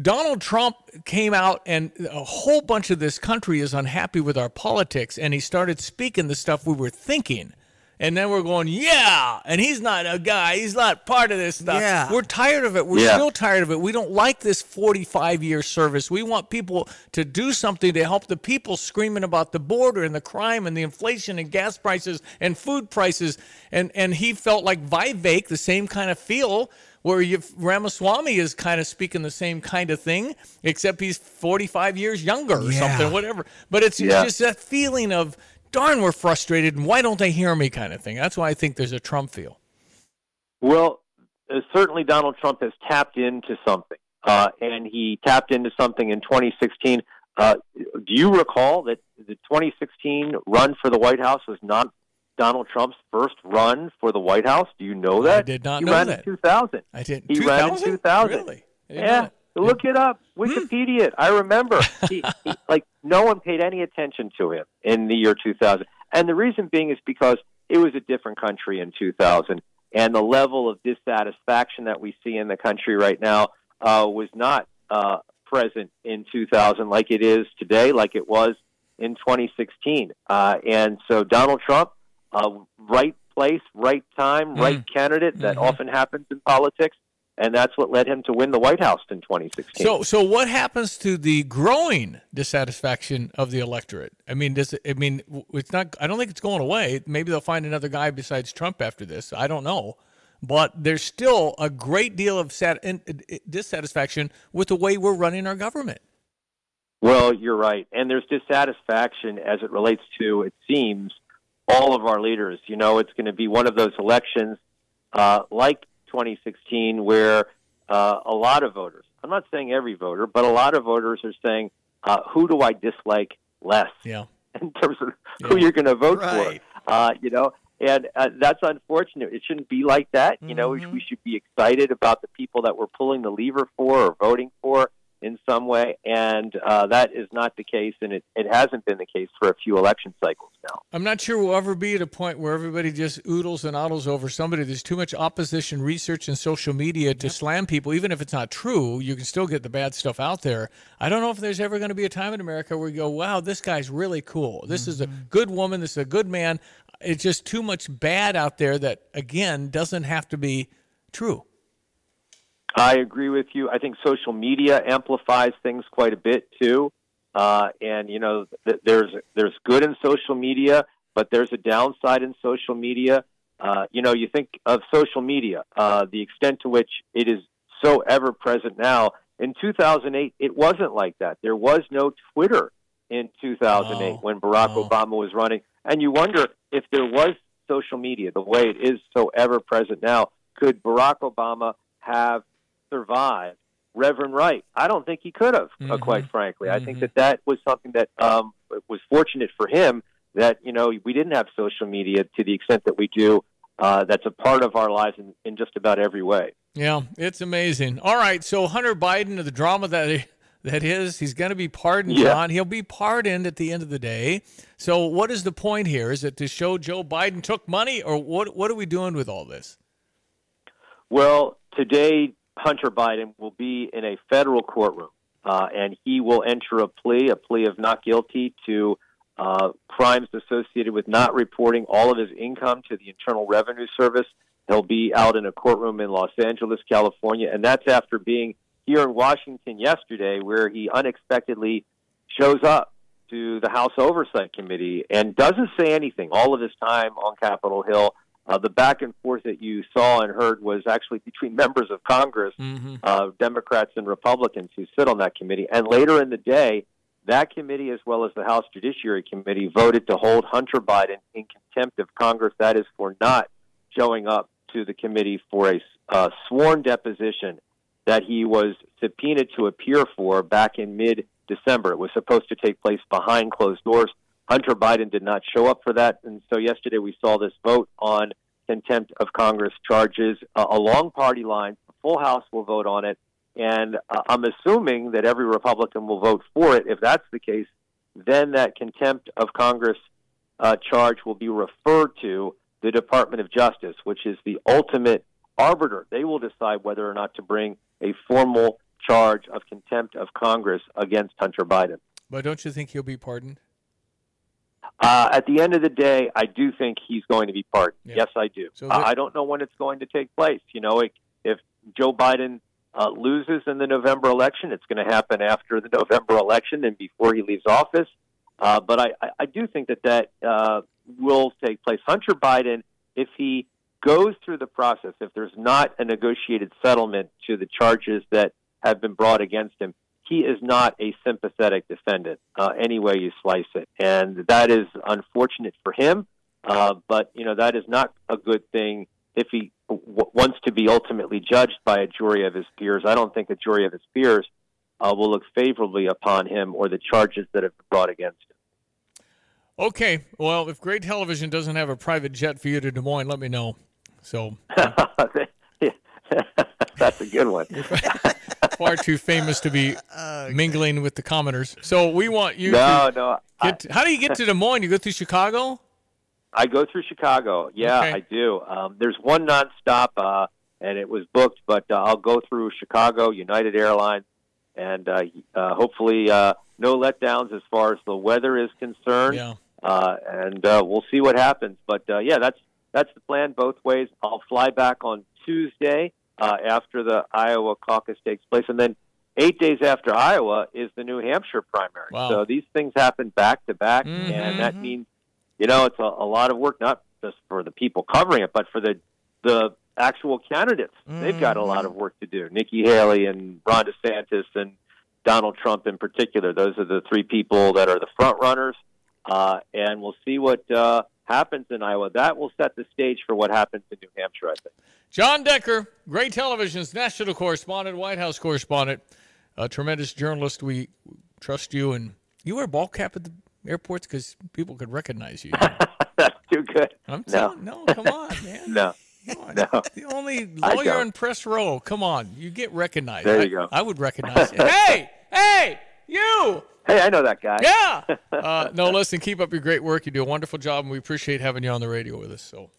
Donald Trump came out, and a whole bunch of this country is unhappy with our politics, and he started speaking the stuff we were thinking. And then we're going, yeah, and he's not a guy. He's not part of this stuff. Yeah. We're tired of it. We're Yeah. still tired of it. We don't like this 45 year service. We want people to do something to help the people screaming about the border and the crime and the inflation and gas prices and food prices. And and he felt like Vivek, the same kind of feel where you, Ramaswamy is kind of speaking the same kind of thing, except he's 45 years younger or Yeah. something, whatever. But it's, it's Yeah. just that feeling of, darn, we're frustrated and why don't they hear me kind of thing. That's why I think there's a Trump feel. Well, uh, certainly Donald Trump has tapped into something, uh, and he tapped into something in 2016. Uh, do you recall that the 2016 run for the White House was not Donald Trump's first run for the White House? Do you know that? I did not he know ran that. in 2000. I didn't. He ran in 2000? 2000. Really? I didn't know Yeah. Look it up. Wikipedia. I remember. he, he, like no one paid any attention to him in the year 2000, and the reason being is because it was a different country in 2000, and the level of dissatisfaction that we see in the country right now uh, was not uh, present in 2000 like it is today, like it was in 2016. Uh, and so Donald Trump, uh, right place, right time, right candidate. That often happens in politics and that's what led him to win the White House in 2016. So, so what happens to the growing dissatisfaction of the electorate? I mean, does it, I mean it's not? I don't think it's going away. Maybe they'll find another guy besides Trump after this. I don't know, but there's still a great deal of sat- in- dissatisfaction with the way we're running our government. well, you're right, and there's dissatisfaction as it relates to it seems all of our leaders. You know, it's going to be one of those elections uh, like 2016 where uh, a lot of voters. I'm not saying every voter, but a lot of voters are saying, uh, "Who do I dislike less?" Yeah. in terms of who you're going to vote Right. for. Uh, you know, and uh, that's unfortunate. It shouldn't be like that. You know, we, we should be excited about the people that we're pulling the lever for or voting for in some way, and uh, that is not the case, and it, it hasn't been the case for a few election cycles now. I'm not sure we'll ever be at a point where everybody just oodles and oodles over somebody. There's too much opposition research and social media to slam people. Even if it's not true, you can still get the bad stuff out there. I don't know if there's ever going to be a time in America where you go, wow, this guy's really cool. This is a good woman. This is a good man. It's just too much bad out there that, again, doesn't have to be true. I agree with you. I think social media amplifies things quite a bit too. Uh, and you know, th- there's there's good in social media, but there's a downside in social media. Uh, you know, you think of social media, uh, the extent to which it is so ever present now. In 2008, it wasn't like that. There was no Twitter in 2008 when Barack Obama was running, and you wonder if there was social media the way it is so ever present now, could Barack Obama have survived Reverend Wright? I don't think he could have, uh, quite frankly. I think that that was something that um, was fortunate for him that you know we didn't have social media to the extent that we do. Uh, that's a part of our lives in, in just about every way. Yeah, it's amazing. All right, so Hunter Biden, the drama that that is, he's going to be pardoned, Yeah. Jon. He'll be pardoned at the end of the day. So, what is the point here? Is it to show Joe Biden took money, or what? What are we doing with all this? Well, today Hunter Biden will be in a federal courtroom, uh, and he will enter a plea, a plea of not guilty to uh, crimes associated with not reporting all of his income to the Internal Revenue Service. He'll be out in a courtroom in Los Angeles, California, and that's after being here in Washington yesterday, where he unexpectedly shows up to the House Oversight Committee and doesn't say anything all of his time on Capitol Hill. Uh, the back and forth that you saw and heard was actually between members of Congress, uh, Democrats and Republicans who sit on that committee. And later in the day, that committee, as well as the House Judiciary Committee, voted to hold Hunter Biden in contempt of Congress. That is for not showing up to the committee for a uh, sworn deposition that he was subpoenaed to appear for back in mid December. It was supposed to take place behind closed doors. Hunter Biden did not show up for that. And so yesterday we saw this vote on contempt of Congress charges uh, along party lines. The full House will vote on it. And uh, I'm assuming that every Republican will vote for it. If that's the case, then that contempt of Congress uh, charge will be referred to the Department of Justice, which is the ultimate arbiter. They will decide whether or not to bring a formal charge of contempt of Congress against Hunter Biden. But don't you think he'll be pardoned? Uh, at the end of the day, I do think he's going to be pardoned. Yes, I do. So Uh, I don't know when it's going to take place. You know, if, if Joe Biden uh, loses in the November election, it's going to happen after the November election and before he leaves office. Uh, but I, I, I do think that that uh, will take place. Hunter Biden, if he goes through the process, if there's not a negotiated settlement to the charges that have been brought against him, he is not a sympathetic defendant, uh, any way you slice it. And that is unfortunate for him. Uh, but, you know, that is not a good thing if he w- wants to be ultimately judged by a jury of his peers. I don't think a jury of his peers uh, will look favorably upon him or the charges that have been brought against him. Okay. Well, if Gray Television doesn't have a private jet for you to Des Moines, let me know. So That's a good one. far too famous to be mingling with the commoners. So we want you No, to no. get. how do you get to Des Moines? You go through Chicago? I go through Chicago. Yeah, Okay. I do. Um, there's one nonstop, uh, and it was booked, but uh, I'll go through Chicago, United Airlines, and uh, uh, hopefully uh, no letdowns as far as the weather is concerned. Yeah. Uh, and uh, we'll see what happens. But uh, yeah, that's that's the plan both ways. I'll fly back on Tuesday uh, after the Iowa caucus takes place, and then eight days after Iowa is the New Hampshire primary. Wow. So these things happen back to back, Mhm. and that means you know it's a, a lot of work, not just for the people covering it, but for the the actual candidates. They've got a lot of work to do. Nikki Haley and Ron DeSantis and Donald Trump in particular. Those are the three people that are the front runners, uh, and we'll see what uh, happens in Iowa. That will set the stage for what happens in New Hampshire. I think. Jon Decker, Gray Television's national correspondent, White House correspondent, a tremendous journalist. We trust you, and you wear a ball cap at the airports because people could recognize you. That's too good. I'm no. no, come on, man. no. No. The only lawyer in press row. Come on, you get recognized. There I, you go. I would recognize. you. hey, hey, you. Hey, I know that guy. Yeah. Uh, no, listen. Keep up your great work. You do a wonderful job, and we appreciate having you on the radio with us. So.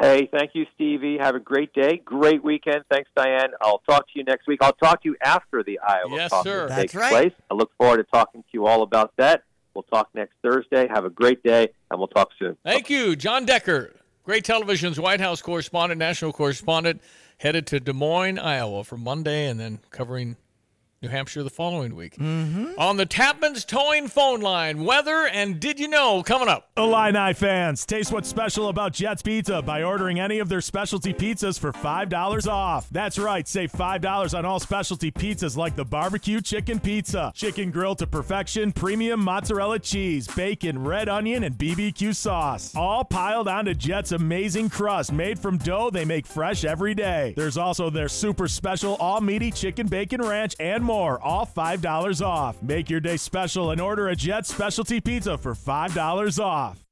Hey, thank you, Stevie. Have a great day. Great weekend. Thanks, Diane. I'll talk to you next week. I'll talk to you after the Iowa Yes, caucus sir. takes That's right. place. I look forward to talking to you all about that. We'll talk next Thursday. Have a great day, and we'll talk soon. Thank you, Jon Decker, Gray Television's White House correspondent, national correspondent, headed to Des Moines, Iowa for Monday, and then covering New Hampshire the following week. Mm-hmm. On the Tapman's Towing phone line, weather and did you know coming up. Illini fans, taste what's special about Jets Pizza by ordering any of their specialty pizzas for $5 off. That's right, save $5 on all specialty pizzas like the barbecue chicken pizza, chicken grilled to perfection, premium mozzarella cheese, bacon, red onion, and BBQ sauce. All piled onto Jet's amazing crust made from dough they make fresh every day. There's also their super special all meaty chicken bacon ranch and more, all $5 off. Make your day special and order a Jet specialty pizza for $5 off.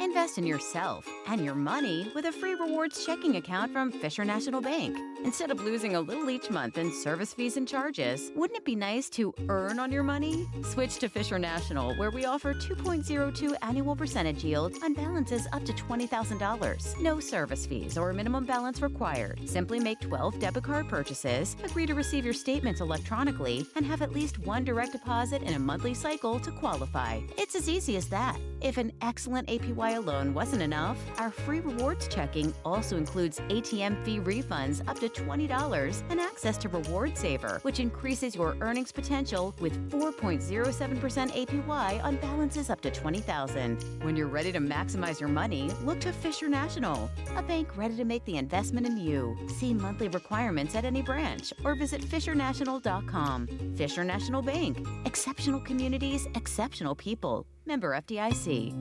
Invest in yourself and your money with a free rewards checking account from Fisher National Bank. Instead of losing a little each month in service fees and charges, wouldn't it be nice to earn on your money? Switch to Fisher National, where we offer 2.02 annual percentage yield on balances up to $20,000. No service fees or minimum balance required. Simply make 12 debit card purchases, agree to receive your statements electronically, and have at least one direct deposit in a monthly cycle to qualify. It's as easy as that. If an excellent APY alone wasn't enough, our free rewards checking also includes ATM fee refunds up to $20 and access to Reward Saver, which increases your earnings potential with 4.07% APY on balances up to 20,000. When you're ready to maximize your money, look to Fisher National, a bank ready to make the investment in you. See monthly requirements at any branch or visit fishernational.com. Fisher National Bank. Exceptional communities, exceptional people. Member FDIC.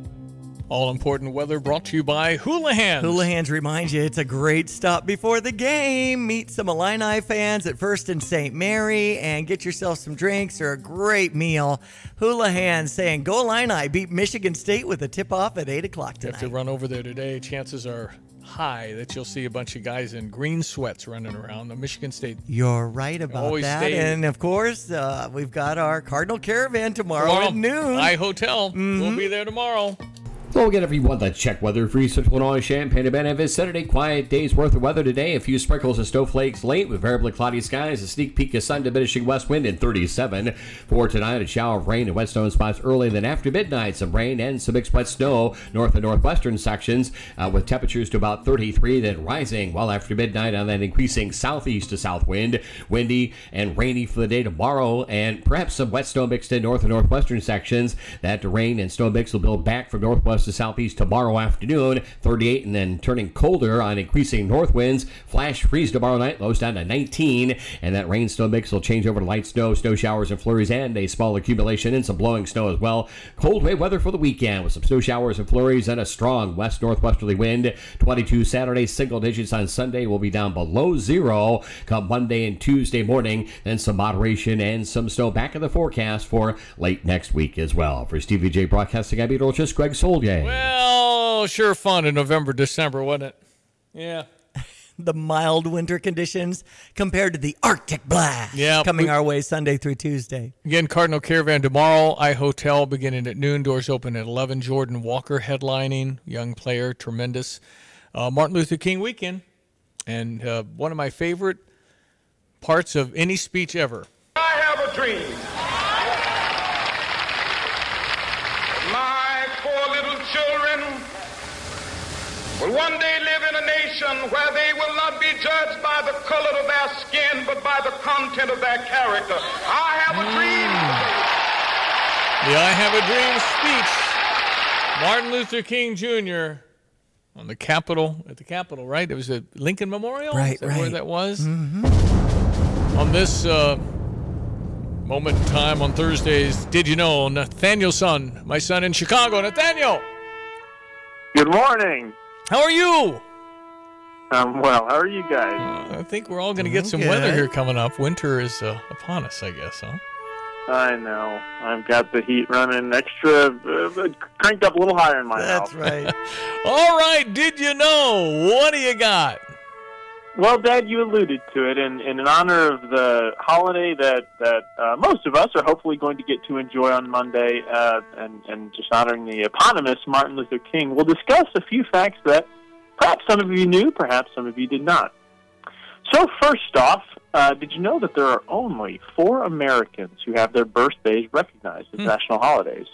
All important weather brought to you by Houlihan's. Houlihan's reminds you it's a great stop before the game. Meet some Illini fans at First and St. Mary and get yourself some drinks or a great meal. Houlihan's saying, Go Illini, beat Michigan State with a tip off at 8 o'clock You have to run over there today. Chances are high that you'll see a bunch of guys in green sweats running around. The Michigan State. You're right about Always that. stay- And of course, uh, we've got our Cardinal Caravan tomorrow, Tomorrow, at noon. I Hotel. We'll be there tomorrow. Well, again, everyone, the check weather for East Central Illinois, Champaign, and Benefit. Saturday, quiet day's worth of weather today. A few sprinkles of snowflakes late with variably cloudy skies. A sneak peek of sun diminishing west wind in 37. For tonight, a shower of rain and wet snow spots early. Then after midnight, some rain and some mixed wet snow north and northwestern sections uh, with temperatures to about 33. Then rising well after midnight on that increasing southeast to south wind. Windy and rainy for the day tomorrow. And perhaps some wet snow mixed in north and northwestern sections. That rain and snow mix will build back from northwest to southeast tomorrow afternoon, 38, and then turning colder on increasing north winds. Flash freeze tomorrow night, lows down to 19, and that rain snow mix will change over to light snow, snow showers and flurries, and a small accumulation and some blowing snow as well. Cold wave weather for the weekend with some snow showers and flurries and a strong west northwesterly wind. 22 Saturday, single digits on Sunday will be down below zero come Monday and Tuesday morning. Then some moderation and some snow back in the forecast for late next week as well. For Stevie Jay Broadcasting, I'm just Greg Solier. Well, sure fun in November, December, wasn't it? Yeah. the mild winter conditions compared to the Arctic blast Yeah, coming we- our way Sunday through Tuesday. Again, Cardinal Caravan tomorrow. I Hotel beginning at noon. Doors open at 11. Jordan Walker headlining. Young player, tremendous. Uh, Martin Luther King weekend. And uh, one of my favorite parts of any speech ever. I have a dream. My four little children will one day live in a nation where they will not be judged by the color of their skin, but by the content of their character. I have a dream. The I Have a Dream speech. Martin Luther King Jr. on the Capitol, at the Capitol, right? It was a Lincoln Memorial? Right, Is that where that was? On this uh, moment in time on Thursdays, did you know Nathaniel's son, my son in Chicago, Nathaniel, Good morning. How are you? I'm well. How are you guys? I think we're all going to get some weather here coming up. Winter is uh, upon us, I guess, huh? I know. I've got the heat running extra, uh, cranked up a little higher in my That's house. That's right. All right, did you know? What do you got? Well, Dad, you alluded to it, and, and in honor of the holiday that that uh, most of us are hopefully going to get to enjoy on Monday, uh, and and just honoring the eponymous Martin Luther King, we'll discuss a few facts that perhaps some of you knew, perhaps some of you did not. So, first off, uh, did you know that there are only four Americans who have their birthdays recognized as national holidays?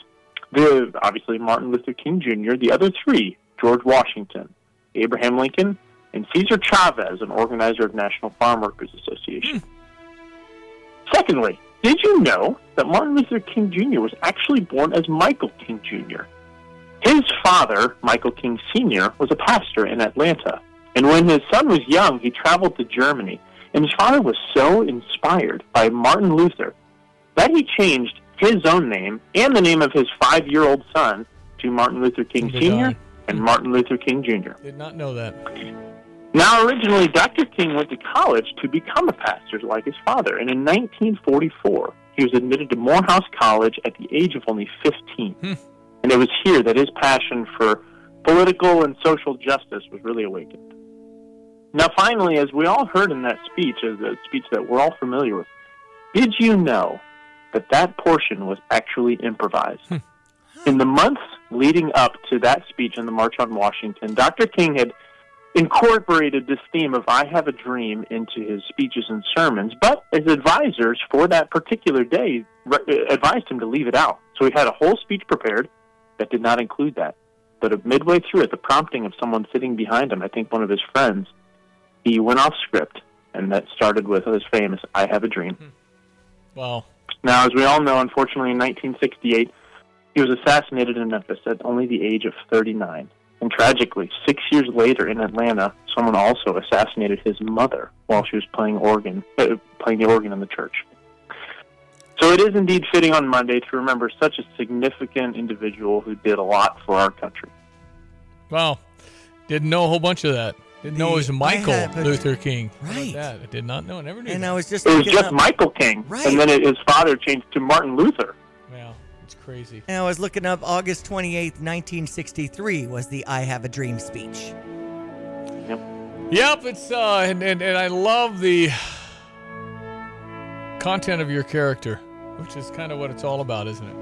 The obviously Martin Luther King Jr. The other three: George Washington, Abraham Lincoln, and Cesar Chavez, an organizer of National Farm Workers Association. Hmm. Secondly, did you know that Martin Luther King Jr. was actually born as Michael King Jr.? His father, Michael King Sr., was a pastor in Atlanta. And when his son was young, he traveled to Germany. And his father was so inspired by Martin Luther that he changed his own name and the name of his five year old son to Martin Luther King Sr. And Martin Luther King Jr. Did not know that. Now, originally, Dr. King went to college to become a pastor like his father, and in 1944, he was admitted to Morehouse College at the age of only 15. Hmm. And it was here that his passion for political and social justice was really awakened. Now, finally, as we all heard in that speech, as a speech that we're all familiar with, did you know that that portion was actually improvised? Hmm. In the months leading up to that speech in the March on Washington, Dr. King had incorporated this theme of I have a dream into his speeches and sermons, but his advisors for that particular day re- uh, advised him to leave it out. So he had a whole speech prepared that did not include that. But midway through it, the prompting of someone sitting behind him, I think one of his friends, he went off script, and that started with his famous I have a dream. Hmm. Wow. Now, as we all know, unfortunately, in 1968, he was assassinated in Memphis at only the age of 39. And tragically, six years later in Atlanta, someone also assassinated his mother while she was playing organ, uh, playing the organ in the church. So it is indeed fitting on Monday to remember such a significant individual who did a lot for our country. Wow. Didn't know a whole bunch of that. Didn't know it was Michael had- Luther King. Right. That I did not know. I never knew. And that. I was just It was just up- Michael King, Right. and then it, his father changed to Martin Luther. Wow, it's crazy. And I was looking up August 28th, 1963 was the I Have a Dream speech. Yep, Yep, it's uh, and, and and I love the content of your character, which is kind of what it's all about, isn't it?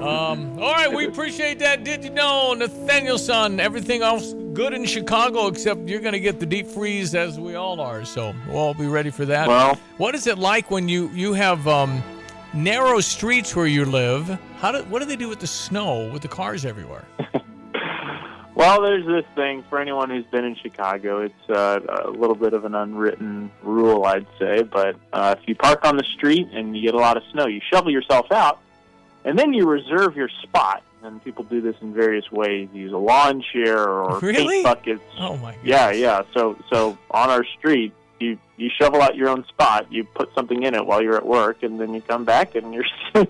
Um, all right, we appreciate that. Did you know, Nathaniel son, everything else good in Chicago except you're going to get the deep freeze as we all are. So we'll all be ready for that. Well- what is it like when you you have um, narrow streets where you live? How do what do they do with the snow with the cars everywhere? Well, there's this thing for anyone who's been in Chicago. It's uh, a little bit of an unwritten rule, I'd say. But uh, if you park on the street and you get a lot of snow, you shovel yourself out, and then you reserve your spot. And people do this in various ways. Use a lawn chair or Really? paint buckets. Oh my God. Yeah, yeah. So, so on our street, you you shovel out your own spot. You put something in it while you're at work, and then you come back and you're.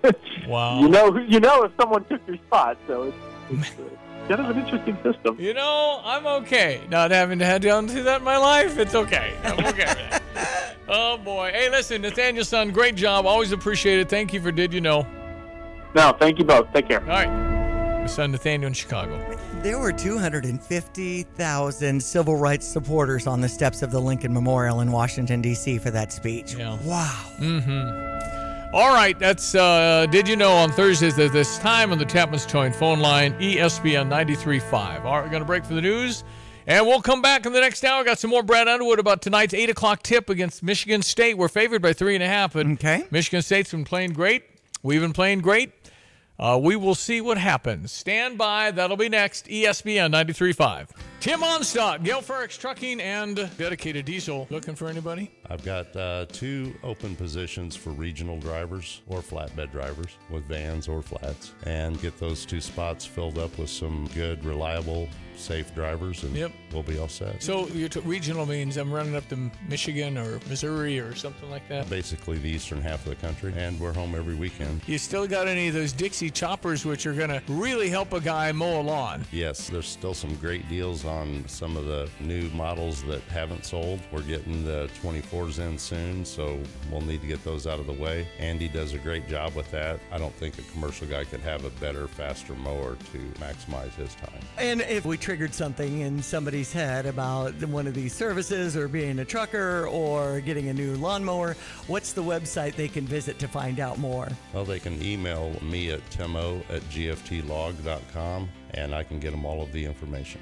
Wow. You know, you know if someone took your spot. So it's, it's uh, kind of an interesting system. You know, I'm okay. Not having to head down to that in my life, it's okay. I'm okay with that. Oh boy. Hey, listen, Nathaniel son, great job. Always appreciate it. Thank you for did you know. No, thank you both. Take care. All right. My son Nathaniel in Chicago. There were 250,000 civil rights supporters on the steps of the Lincoln Memorial in Washington, D.C. for that speech. Yeah. Wow. Mm-hmm. All right, that's uh did you know on Thursdays at this time on the Tapman's Joint phone line, ESPN 93.5. All right, we're gonna break for the news. And we'll come back in the next hour. Got some more Brad Underwood about tonight's eight o'clock tip against Michigan State. We're favored by three and a half, but okay. Michigan State's been playing great. We've been playing great. Uh, we will see what happens. Stand by. That'll be next. ESPN 93.5. Tim Onstock, Gail Ferrix Trucking and Dedicated Diesel. Looking for anybody? I've got uh, two open positions for regional drivers or flatbed drivers with vans or flats, and get those two spots filled up with some good, reliable, safe drivers, and Yep. we'll be all set. So your t- regional means I'm running up to Michigan or Missouri or something like that. Basically, the eastern half of the country, and we're home every weekend. You still got any of those Dixie choppers, which are going to really help a guy mow a lawn. Yes, there's still some great deals on some of the new models that haven't sold. We're getting the 24s in soon, so we'll need to get those out of the way. Andy does a great job with that. I don't think a commercial guy could have a better, faster mower to maximize his time. And if we triggered something in somebody's head about one of these services or being a trucker or getting a new lawnmower, what's the website they can visit to find out more? Well, they can email me at timo at gftlog.com and I can get them all of the information.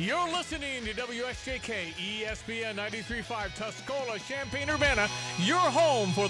You're listening to WSJK ESPN 93.5 Tuscola, Champaign, Urbana, your home for the